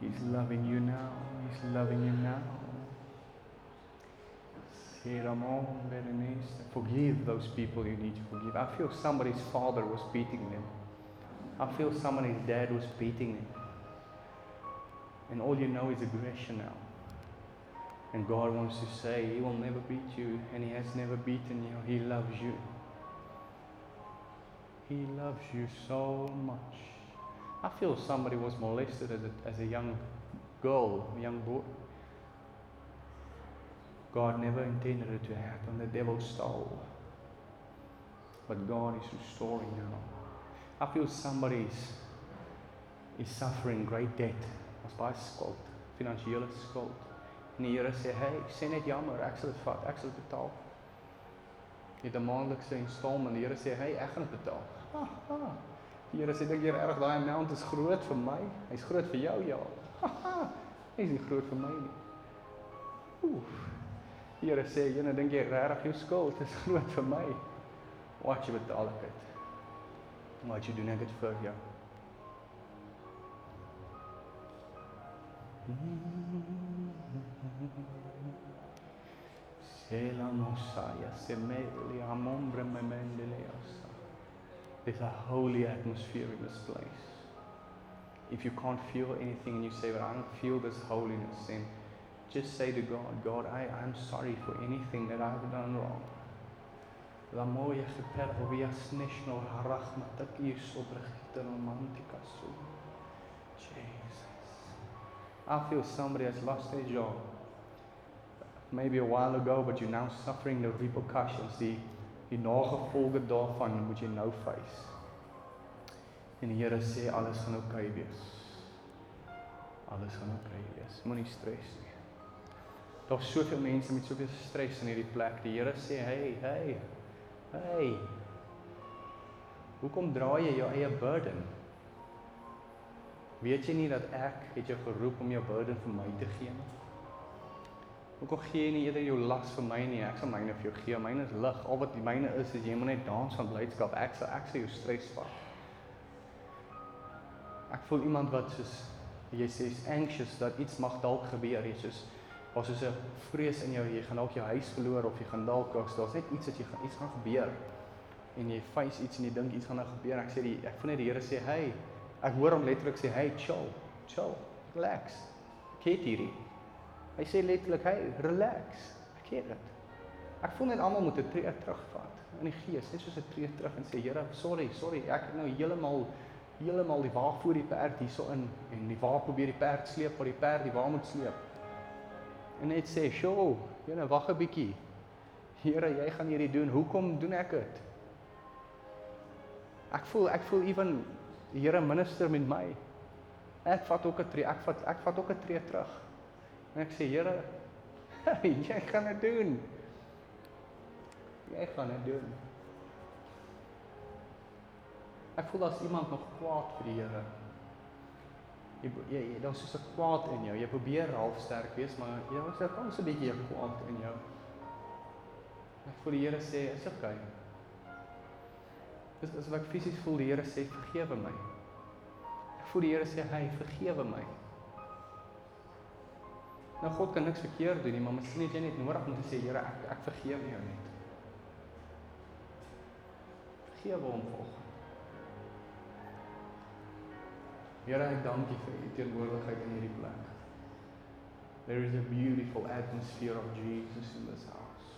He's loving you now. He's loving you now. Sienamo, Berenice. Forgive those people you need to forgive. I feel somebody's father was beating them. I feel somebody's dad was beating them. And all you know is aggression now. And God wants to say, He will never beat you, and He has never beaten you. He loves you. He loves you so much. I feel somebody was molested as a, as a young girl, young boy. God never intended it to happen. The devil stole. But God is restoring now. I feel somebody is, is suffering great debt. Ons baie skuld, finansiële skuld. En die Here sê, "Hey, ek sê net jammer, ek sal dit vat, ek sal dit betaal." Jy het 'n maandelikse installment. Die Here sê, "Hey, ek gaan dit betaal." Ha, ha. Die Here sê, "Dink jy reg daai amount is groot vir my? Hy's groot vir jou, ja." Ha, ha. Hy's nie groot vir my nie. Oef. Here sê, "Jy dink jy regtig jou skuld is groot vir my? Wat jy betaal ek dit. Wat jy doen ek dit vir jou." Sela Mosiah, Semeli Amombre. There's a holy atmosphere in this place. If you can't feel anything and you say, but I don't feel this holiness, then just say to God, God, I, I'm sorry for anything that I've done wrong. Jesus. I feel somebody has lost their job. Maybe a while ago, but you're now suffering the repercussions, die die nagevolge daarvan moet jy nou face. En die Here sê alles gaan oukei okay wees. Alles gaan oukei wees. Moenie stres nie. Daar's soveel mense met soveel stres in hierdie plek. Die Here sê, "Hey, hey. Hey. Hoekom dra jy jou eie burden? Weet jy nie dat ek het jou geroep om jou burden vir my te gee nie? Hoekom gee jy nie eerder jou las vir my nie? Ek sal myne vir jou gee. Myne is lig. Al wat myne is is jy moet net dans van blydskap. Ek sal ek sal jou stres vat. Ek voel iemand wat soos jy sê is anxious dat iets mag dalk gebeur. Jy soos was soos 'n vrees in jou jy gaan dalk jou huis verloor of jy gaan dalk daar's net iets wat jy gaan iets gaan gebeur. En jy face iets en jy dink iets gaan nou gebeur. Ek sê die ek voel net die Here sê hey. Ek hoor hom letterlik sê hey chill chill relax. Ek het hierdie. Hy sê letterlik hey relax. Ek het dit. Ek voel net almal moet 'n tree terugvat in die gees net soos 'n tree terug en sê Here sorry sorry ek het nou heeltemal heeltemal die wa voor die perd hierso in en die wa probeer die perd sleep maar die perd die wa moet sleep en net sê, "Sjoe, Here, wag 'n bietjie. Here, jy gaan hierdie doen. Hoekom doen ek dit?" Ek voel ek voel ewen die Here minister met my. Ek vat ook 'n tree, ek vat ek vat ook 'n tree terug. En ek sê, "Here, jy gaan dit doen. Jy gaan dit doen." Ek voel as iemand nog kwaad vir die Here jy jy, jy daar's so 'n kwaad in jou. Jy probeer half sterk wees, maar jy was daar kom so 'n bietjie kwaad in jou. Ek voel die Here sê, "Is okay." Dis asof ek fisies voel die Here sê, "Vergewe my." Ek voel die Here sê, "Hy, vergewe my." Nou God kan niks verkeerd doen nie, maar miskien het jy net nodig om te sê, "Here, ek ek vergewe jou net." Vergewe hom volgens Here, ek dank U vir U teenwoordigheid in hierdie plek. There is a beautiful atmosphere of Jesus in this house.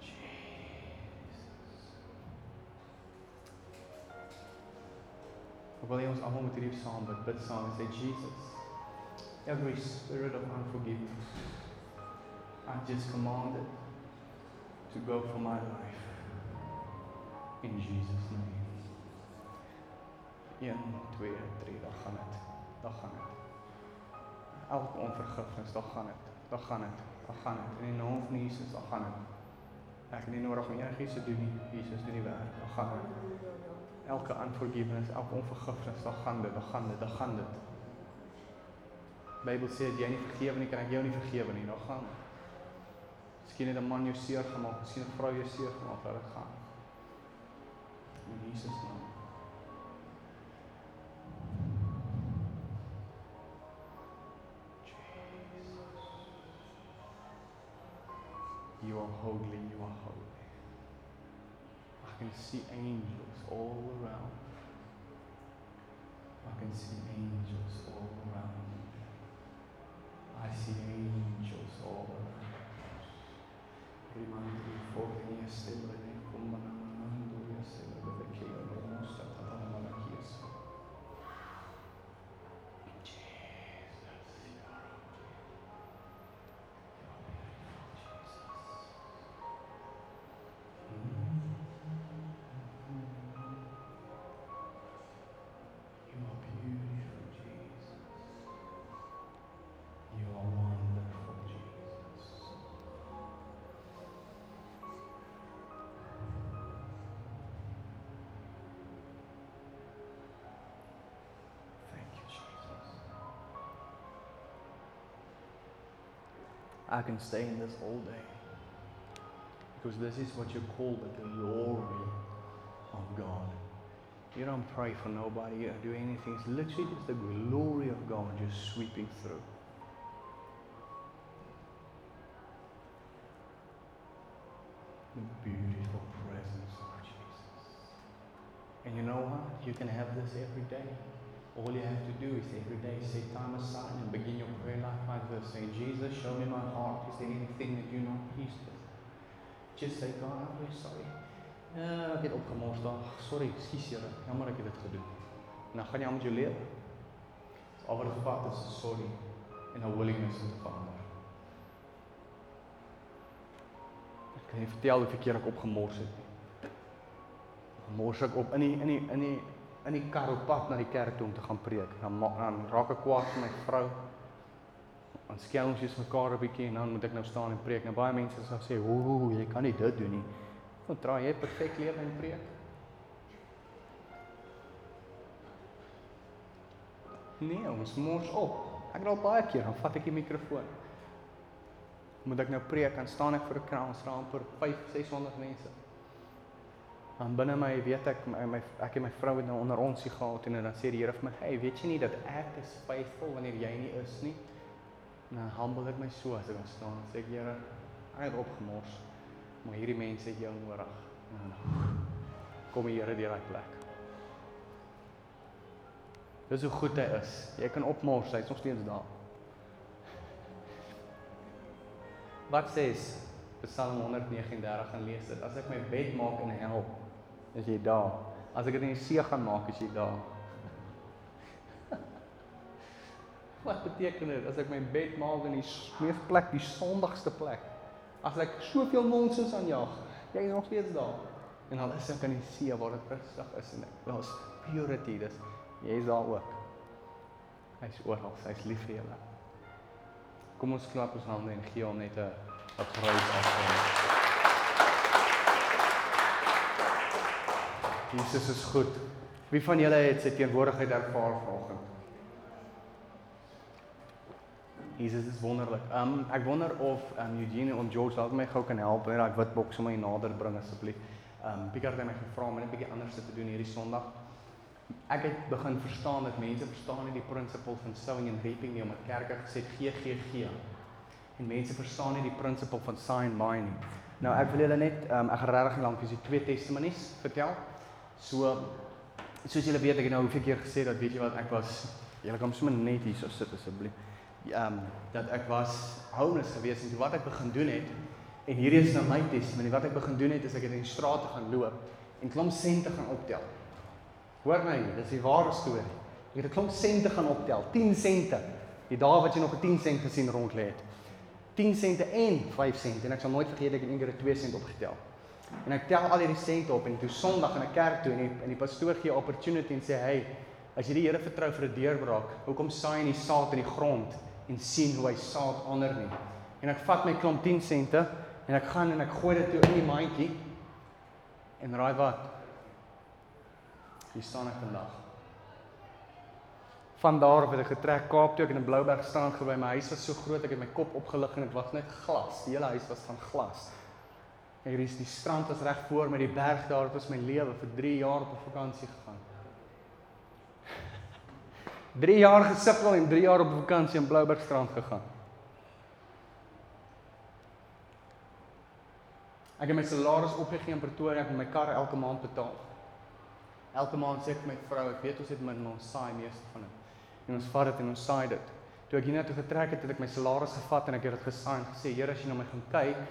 Jesus. Wil jy ons almal met hierdie saam bid, bid saam en sê Jesus. Every spirit of unforgiveness I just commanded to go from my life in Jesus name. 1 2 3 dan gaan dit. Dan gaan dit. Elke onvergifnis, dan gaan dit. Dan gaan dit. Dan gaan dit. In die naam van Jesus, dan gaan dit. Ek het nie nodig om enigiets te doen nie. Jesus doen die werk. Dan gaan dit. Elke unforgiveness, elke onvergifnis, dan gaan dit. Dan gaan dit. Dan gaan dit. Bybel sê as jy nie vergewe nie, kan ek jou nie vergewe nie. Dan gaan. Miskien het 'n man jou seer gemaak, miskien 'n vrou jou seer gemaak, laat dit gaan. In Jesus naam. You are holy, you are holy. I can see angels all around. I can see angels all around. I see angels all around. Rimandi fuori e sembra ne I can stay in this all day. Because this is what you call the glory of God. You don't pray for nobody or do anything. It's literally just the glory of God just sweeping through. The beautiful presence of Jesus. And you know what? You can have this every day. All you have to do is every day set time aside and begin your prayer life like this. Say, Jesus, show me my heart. Is there anything that you're not pleased with? Just say, God, I'm sorry. Ja, ek het opgemors daar. Sorry, ekskuus Here. Jammer ek het dit gedoen. En dan gaan jy aan met jou lewe. Al wat vat is sorry en 'n willingness om te verander. Ek kan nie vertel hoe verkeerd ek opgemors het nie. Mors ek op in die in die in die in die kar op pad na die kerk toe om te gaan preek. Dan dan raak ek kwaad vir my vrou. Dan skel ons jy's mekaar 'n bietjie en dan moet ek nou staan en preek. Nou baie mense sal sê, "Ooh, jy kan nie dit doen nie." Want draai jy perfek lewe en preek. Nee, ons mors op. Ek raal baie keer dan vat ek die mikrofoon. Moet ek nou preek en staan ek vir 'n kraamsraam vir 5, 600 mense. Dan binne my weet ek my, my ek en my vrou het nou onder ons gehad en dan sê die Here vir my, "Hey, weet jy nie dat ek is faithful wanneer jy nie is nie?" Nou humble ek my so as ek daar staan en sê, "Here, ek het opgemors, maar hierdie mense het jou nodig." Nou, nou. Kom die Here deur daai plek. Dis hoe goed hy is. Jy kan opmors, hy's nog steeds daar. Wat sê Psalm 139 en lees dit. As ek my bed maak in hel, is jy daar. As ek dit in die see gaan maak, is jy daar. Wat beteken dit as ek my bed maak in die mees plek, die sondigste plek? As ek soveel nonsens aanjaag, jy is nog steeds daar. En al is ek in die see waar dit rustig is en daar's purity, dis Jy is daar ook. Hy's oral, hy's lief vir julle. Kom ons klap ons hande en gee hom net 'n 'n prys af. Jesus is goed. Wie van julle het sy teenwoordigheid ervaar vanoggend? Jesus is wonderlik. Um ek wonder of um Eugene en George dalk my gou kan help met daai wit boks om my nader bring asseblief. Um Pieter het my gevra om net 'n bietjie anders te doen hierdie Sondag ek het begin verstaan dat mense verstaan nie die prinsipel van sowing and reaping nie omdat kerke gesê gee gee gee. En mense verstaan nie die prinsipel van sow and buy nie. Nou ek wil julle net um, ek gaan regtig lank dis die twee testimonies vertel. So soos julle weet ek het nou hoeveel keer gesê dat weet jy wat ek was julle kan sommer net hier so sit asseblief. Ehm um, dat ek was homeless gewees en wat ek begin doen het en hierdie is nou my testimony wat ek begin doen het is ek het in die strate gaan loop en klomp sente gaan optel. Hoor my, dis die ware storie. Ek het 'n klomp sente gaan optel, 10 sente. Die dae wat jy nog 'n 10 sent gesien rond lê het. 10 sente en 5 sente en ek sal nooit vergeet ek het eendag 'n 2 sent opgetel. En ek tel al hierdie sente op en toe Sondag in 'n kerk toe en die, en die pastoor gee opportunity en sê hey, as jy die Here vertrou vir 'n deurbraak, hoekom saai jy nie saad in die grond en sien hoe hy saad onder nie? En ek vat my klomp 10 sente en ek gaan en ek gooi dit toe in die mandjie. En raai wat? Hier staan ek vandag. Van daar af het ek getrek Kaap toe ek in Blouberg staan gebly. My huis was so groot, ek het my kop opgelig en dit was net glas. Die hele huis was van glas. Hier is die strand was reg voor met die berg daar. Dit was my lewe vir 3 jaar op vakansie gegaan. 3 jaar gesukkel en 3 jaar op vakansie in Blouberg strand gegaan. Ek het my salaris opgegee in Pretoria en my kar elke maand betaal. Elke maand sê ek my vrou, ek weet ons het min ons saai meeste van dit. En ons vat dit en ons saai dit. Toe ek hiernatoe getrek het, het ek my salaris gevat en ek het dit gesaai en gesê, Here, as jy na my gaan kyk,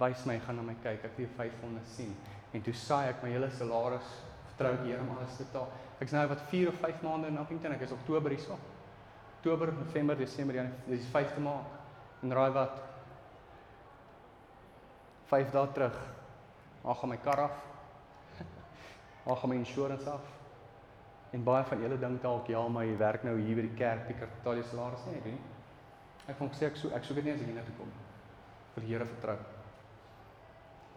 wys my, gaan na my kyk. Ek wil 500 sien. En toe saai ek my hele salaris, vertrou ek Here om alles te betaal. Ek's nou wat 4 of 5 maande in Appington. Ek is Oktober hierso. Oktober, November, Desember, Januarie, dis 5de maand. En raai wat? 5 dae terug. Ag, gaan my kar af. Ag, gaan my insurance af. En baie van julle dink dalk ja, maar jy werk nou hier by die kerk, die kartalie salaris nie, weet nie. Ek kon sê ek so ek soek dit nie as ek hier na toe kom. Vir die Here vertrou.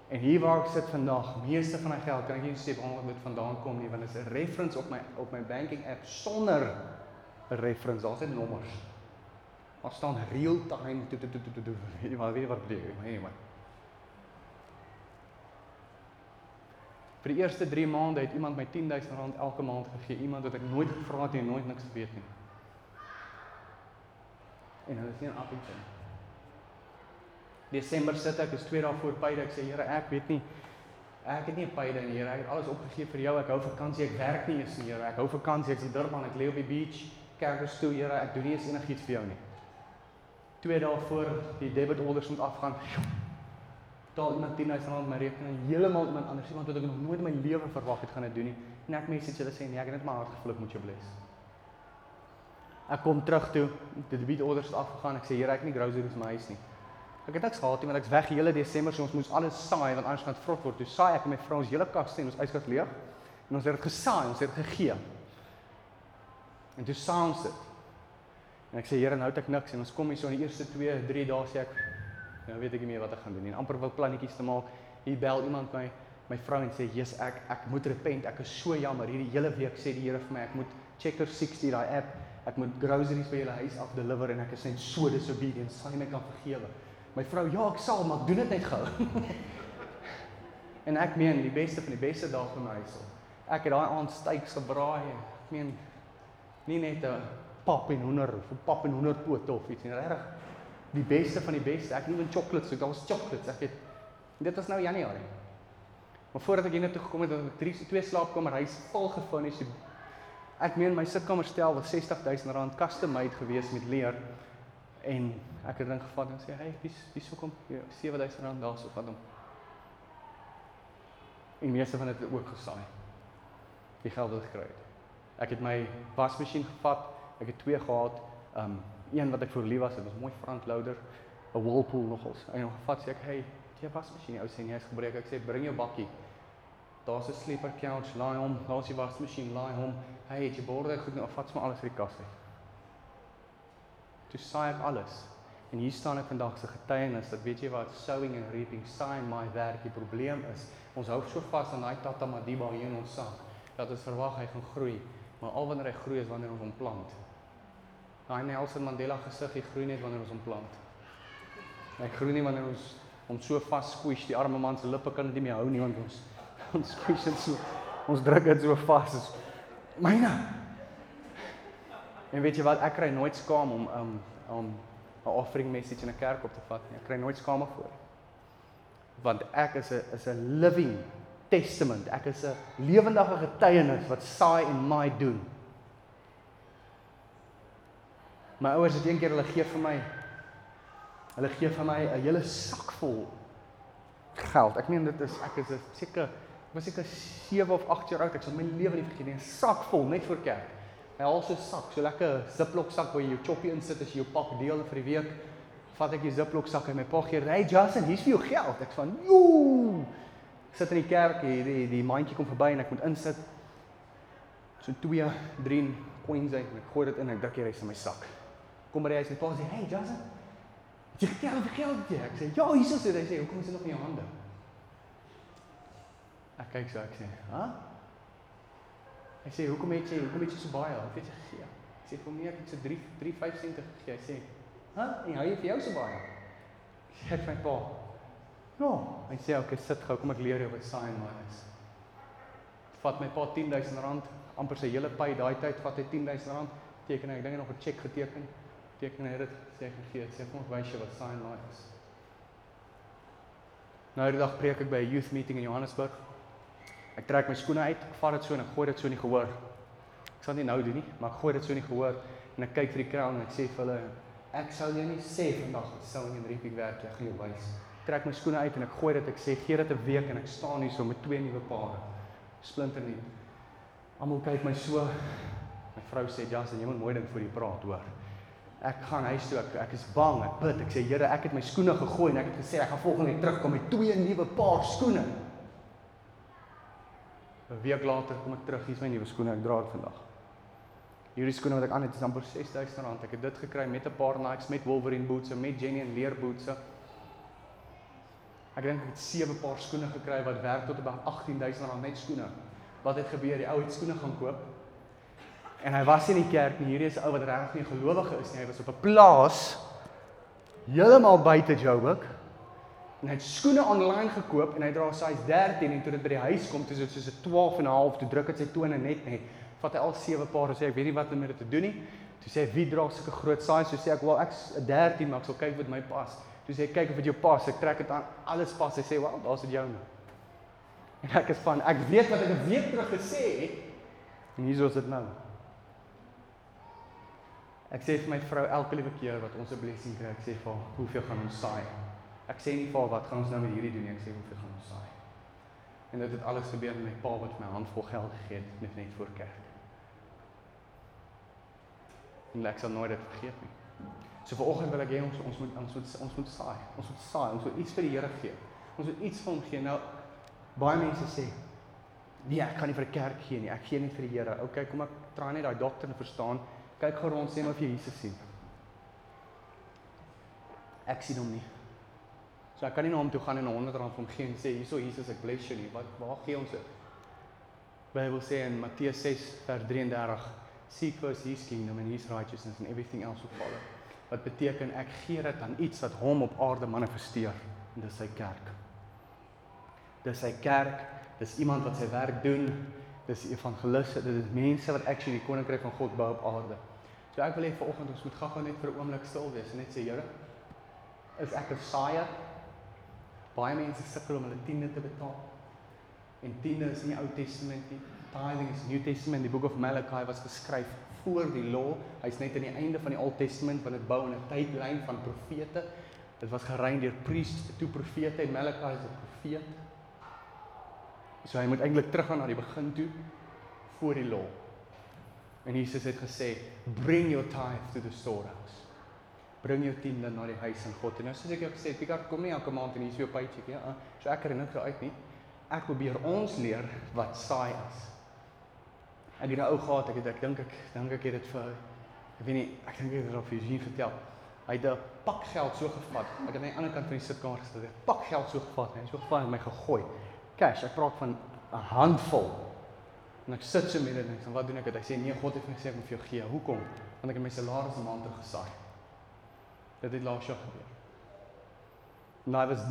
En hier waar ek sit vandag, meeste van my geld kan ek nie sê waar dit vandaan kom nie, want dit is 'n reference op my op my banking app sonder 'n reference, daar's net nommers. Daar staan real time toe toe toe toe toe. Weet jy maar weet wat bedoel ek? Nee, maar Vir die eerste 3 maande het iemand my R10000 elke maand gegee, iemand wat ek nooit gevra het en nooit niks geweet nie. En hulle is nie in Appington. Desember sit ek, is 2 dae voor Pyde, ek sê Here, ek weet nie ek het nie 'n Pyde nie, Here, ek het alles opgegee vir jou. Ek hou vakansie, ek werk nie eens nie, Here. Ek hou vakansie, ek's in Durban, ek lê op die beach, kerkers toe, Here, ek doen nie eens enigiets vir jou nie. 2 dae voor die debit orders moet afgaan, betaal iemand 10000 rand my rekening heeltemal iemand anders iemand wat ek nog nooit in my lewe verwag het gaan dit doen nie. En ek message hulle sê nee ek het net my hart gevloek met jou bless. Ek kom terug toe die debit orders het afgegaan. Ek sê hier ek nie groceries in my huis nie ek het niks gehad nie want ek's weg hele Desember so ons moes alles saai want anders gaan dit vrot word toe saai ek en my vrou ons hele kas sien ons yskas leeg En ons het dit gesaai, ons het dit gegee. En toe saam ons dit. En ek sê Here, nou het ek niks en ons kom hier so in die eerste 2, 3 dae sê ek nou weet ek nie meer wat ek gaan doen nie. amper wil plannetjies te maak. Hier bel iemand my, my vrou en sê, "Jesus, ek ek moet repent. Ek is so jammer. Hierdie hele week sê die Here vir my ek moet Checker 60 daai app. Ek moet groceries by julle huis af deliver en ek is net so disobedient. Sal jy my kan vergewe?" My vrou, "Ja, ek sal, maar doen dit net gou." en ek meen die beste van die beste dae vir my huis. Ek het daai aand steaks gebraai. Ek meen nie net 'n pap en hoender of 'n pap en hoenderpoot of iets nie. Regtig die beste van die beste. Ek nie even chocolates, so daar was chocolates. Ek het dit was nou Januarie. Maar voordat ek hiernatoe gekom het, het ek drie twee slaapkamer huis vol gefurnish. Ek meen my sitkamer stel was R60000 custom made gewees met leer en ek het ding gevat en sê, "Hey, wie wie sou kom? R7000 daarso vat hom." En meeste van dit ook gesaai. Die geld wat ek gekry het. Ek het my wasmasjien gevat. Ek het twee gehad. Um een wat ek vir lief was, dit was mooi front loader, 'n Whirlpool nogals. En hom gevat sê ek, "Hey, jy wasmasjien, ou sê nie, hy's gebreek." Ek sê, "Bring jou bakkie." Daar's 'n sleeper couch, laai hom, daar's die wasmasjien, laai hom. Hey, het jy borde goed nou, vat sommer alles uit die kas uit. Toe saai ek alles. En hier staan ek vandag se getuienis dat weet jy wat sowing and reaping saai my werk. Die probleem is ons hou so vas aan daai Tata Madiba hier in ons sak dat ons verwag hy gaan groei, maar al wanneer hy groei is wanneer ons hom plant. Daai Nelson Mandela gesig, hy groei net wanneer ons hom plant. Hy groei nie wanneer ons hom so vas squish, die arme man se lippe kan dit nie meer hou nie want ons ons squish dit so ons druk dit so vas. Myne. En weet jy wat, ek kry nooit skaam om um om 'n offering message in 'n kerk op te vat nie. Ek kry nooit skaam voor. Want ek is 'n is 'n living testament. Ek is 'n lewendige getuienis wat saai en maai doen. My ouers het eendag hulle gee vir my hulle gee vir my 'n hele sak vol geld. Ek meen dit is ek is seker ek was seker 7 of 8 jaar oud. Ek sal my lewe nie vergeet nie. 'n Sak vol net vir kerk. Hy haal so 'n sak, so lekker Ziploc sak waar jy jou choppie insit as jy jou pak deel vir die week. Vat ek die Ziploc sak en my pa gee, "Hey Justin, hier's vir jou geld." Ek van, "Joe." Sit in die kerk, die die, die mandjie kom verby en ek moet insit. So 2, 3 coins uit en ek gooi dit in en ek druk die res in my sak. Kom by die huis en pa sê, "Hey Justin, jy geld vir geld jy?" Ek sê, "Ja, hier is dit." Hy sê, "Hoekom is dit nog in jou hande?" Ek kyk so ek sê, "Ha?" Huh? Hy sê, "Hoekom het jy, hoekom het jy so baie? Wat het jy gegee?" Ek sê, "Vir my ek het so 3 3 5 sente gegee." Hy sê, "Ha? Huh? En hou jy vir jou so baie?" Ek sê, "My pa." Ja, hy sê, "Oké, sit gou, kom ek leer jou wat en maai is." Vat my pa R10000, amper sy hele pay daai tyd vat hy R10000, teken hy, ek dink nog 'n cheque geteken. Teken hy dit, sê ek gegee, sê kom ek wys jou wat en maai is. Nou die dag preek ek by 'n youth meeting in Johannesburg. Ek trek my skoene uit, ek vat dit so en ek gooi dit so in die gehoor. Ek sal nie nou doen nie, maar ek gooi dit so in die gehoor en ek kyk vir die kraal en ek sê vir hulle ek sal jou nie sê vandag sou in reaping werk jy gaan jou wys. Trek my skoene uit en ek gooi dit ek sê gee dit 'n week en ek staan hier so met twee nuwe pare. Splinter nie. Almal kyk my so. My vrou sê Justin, jy moet mooi ding vir die praat hoor. Ek gaan huis toe. Ek, ek is bang. Ek bid. Ek sê Here, ek het my skoene gegooi en ek het gesê ek gaan volgende week terugkom met twee nuwe paar skoene. 'n Week later kom ek terug, hier's my nuwe skoene, ek dra dit vandag. Hierdie skoene wat ek aan het is amper R6000. Ek het dit gekry met 'n paar Nikes met Wolverine boots en met Jenny en leer boots. Ek dink ek het sewe paar skoene gekry wat werk tot about R18000 net skoene. Wat het gebeur? Die ou het skoene gaan koop. En hy was in die kerk nie. Hierdie is 'n ou wat regtig nie gelowige is nie. Hy was op 'n plaas heeltemal buite Joburg. En hy het skoene aanlyn gekoop en hy dra size 13 en toe dit by die huis kom, toe is dit soos 'n 12 en 'n half, toe druk dit sy tone net net. Vat hy al sewe paar en sê ek weet nie wat om met dit te doen nie. Toe sê hy wie dra sulke groot size? Toe sê ek wel ek's 'n 13, maar ek sal kyk wat my pas. Toe sê hy kyk of dit jou pas. Ek trek dit aan, alles pas. Hy sê wel, daar's dit joune. En ek is van ek weet wat ek 'n week terug gesê het. En hier is dit nou. Ek sê vir my vrou elke liewe keer wat ons 'n blessing kry, ek sê vir haar, "Hoeveel gaan ons saai?" Ek sê nie vir wat gaan ons nou met hierdie doen nie, ek sê hoeveel gaan ons saai. En dit het alles gebeur met my pa wat my handvol geld gegee het net net voor kerk. En ek sal nooit dit vergeet nie. So vanoggend wil ek hê ons ons moet ons moet ons moet saai. Ons moet saai. Ons moet iets vir die Here gee. Ons moet iets vir hom gee. Nou baie mense sê Nee, ek kan nie vir 'n kerk gee nie. Ek gee net vir die Here. Okay, kom ek try net daai dokter te verstaan. Kyk gou rond sê maar of jy Jesus sien. Ek sien hom nie. So ek kan nie na hom toe gaan en 'n 100 rand vir hom gee en sê hierso Jesus ek bless jou nie. Wat waar gee ons dit? Bybel sê in Matteus 6 vers 33 seek first his kingdom and his righteousness and everything else will follow. Wat beteken ek gee dit aan iets wat hom op aarde manifesteer en dis sy kerk. Dis sy kerk, dis iemand wat sy werk doen, dis evangeliste, dit is mense wat actually die koninkryk van God bou op aarde. So ek wil hê vanoggend ons moet gou-gou net vir 'n oomblik stil wees en net sê Here, is ek 'n saaier? Baie mense sukkel om hulle tiende te betaal. En tiende is nie Ou Testament nie. Tithing is New Testament. Die boek of Malachi was geskryf voor die law. Hy's net aan die einde van die Old Testament want dit bou in 'n tydlyn van profete. Dit was gerein deur priests, toe profete en Malachi is 'n profeet. So hy moet eintlik teruggaan na die begin toe voor die law. En Jesus het gesê, "Bring your tithe to the storehouse." Bring jou tiende na die huis van God. En nou soos ek jou gesê het, Picard kom nie elke maand en hier is jou paycheck ja. So ek herinner jou uit nie. Ek probeer ons leer wat saai is. Ek het 'n ou gehad, ek het ek dink ek dink ek het dit vir ek weet nie, ek dink ek het dit op Eugene vertel. Hy het 'n pak geld so gevat. Ek het aan die ander kant van die sitkamer gesit. Pak geld so gevat en so gevat en my gegooi. Cash, ek praat van 'n handvol. En ek sit so met dit en ek sê, "Wat doen ek?" Hy sê, "Nee, God het my gesê ek moet vir jou gee." Hoekom? Want ek het my salaris 'n maand Dit het laas jaar gebeur. Nou was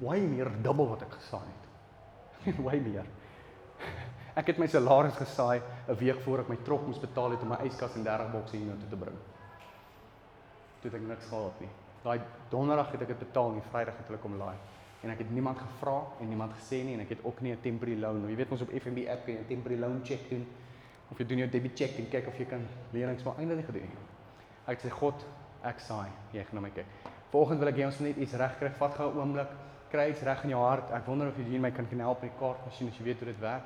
way meer dubbel wat ek gesaai het. way meer. Ek het my salaris gesaai 'n week voor ek my trok moes betaal het om my yskas en 30 bokse hiernatoe te bring. Toe het ek niks gehad nie. Daai donderdag het ek dit betaal en die Vrydag het hulle kom laai. En ek het niemand gevra en niemand gesê nie en ek het ook nie 'n temporary loan. Nou, jy weet ons op FNB app kan jy 'n temporary loan check doen of jy doen jou debit check en kyk of jy kan lenings maar eintlik gedoen. Ek sê God, ek saai. Jy gaan na my kyk. Vanoggend wil ek hê ons moet net iets regkry. Vat gou 'n oomblik. Kry iets reg in jou hart. Ek wonder of jy my kan kan help met die kaartmasjien as jy weet hoe dit werk.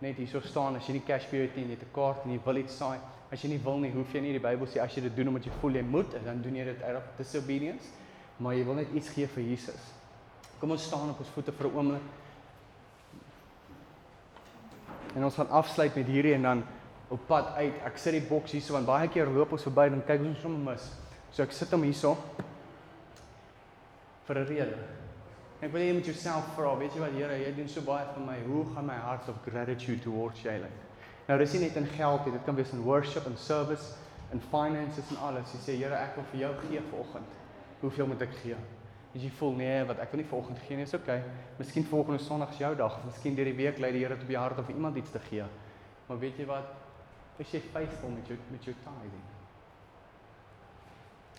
Net hierso staan as jy nie cash jou het nie, het 'n kaart en jy wil iets saai. As jy nie wil nie, hoef jy nie die Bybel sê as jy dit doen omdat jy voel jy moet, dan doen jy dit uit disobedience. Maar jy wil net iets gee vir Jesus. Kom ons staan op ons voete vir 'n oomblik. En ons gaan afsluit met hierdie en dan op pad uit. Ek sit die boks hierso want baie keer loop ons verby en kyk ons sommer mis. So ek sit hom hierso vir 'n rede. Ek wil jy met jouself vra, weet jy wat Here, jy doen so baie vir my. Hoe gaan my heart of gratitude towards you lyk? Nou dis nie net in geld nie, dit kan wees in worship en service en finances en alles. Jy sê Here, ek wil vir jou gee vanoggend. Hoeveel moet ek gee? As jy voel nee, wat ek wil nie vanoggend gee nie, is okay. Miskien volgende Sondag is jou dag of miskien deur die week lei die Here op jou hart om iemand iets te gee. Maar weet jy wat? Is jy faithful met jou met jou tithing?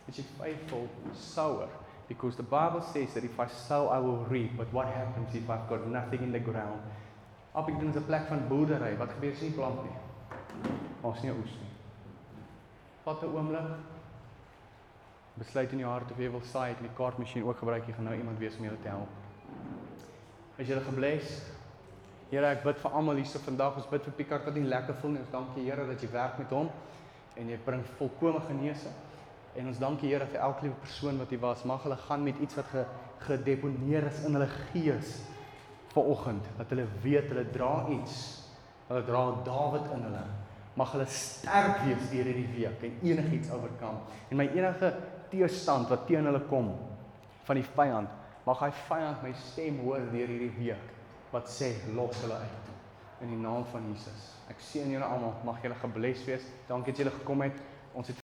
Is jy faithful sower? Because the Bible says that if I sow, I will reap. But what happens if I've got nothing in the ground? Appington is 'n plek van boerdery. Wat gebeur as nie plant nie? Ons nie oes nie. Vat 'n oomblik. Besluit in jou hart of jy wil saai met die kaartmasjien ook gebruik. Jy gaan nou iemand wees om jou te help. As jy gebless Here, ek bid vir almal hierso vandag. Ons bid vir Picard wat nie lekker voel nie. Ons dankie Here dat jy werk met hom en jy bring volkomme genesing. En ons dankie Here vir elke liewe persoon wat hier was. Mag hulle gaan met iets wat ge, gedeponeer is in hulle gees vanoggend. Dat hulle weet hulle dra iets. Hulle dra Dawid in hulle. Mag hulle sterk wees deur hierdie week en enigiets oorkom. En my enige teestand wat teen hulle kom van die vyand, mag hy vyand my stem hoor deur hierdie week wat sê los hulle uit in die naam van Jesus. Ek seën julle almal. Mag julle gebless wees. Dankie dat julle gekom het. Ons het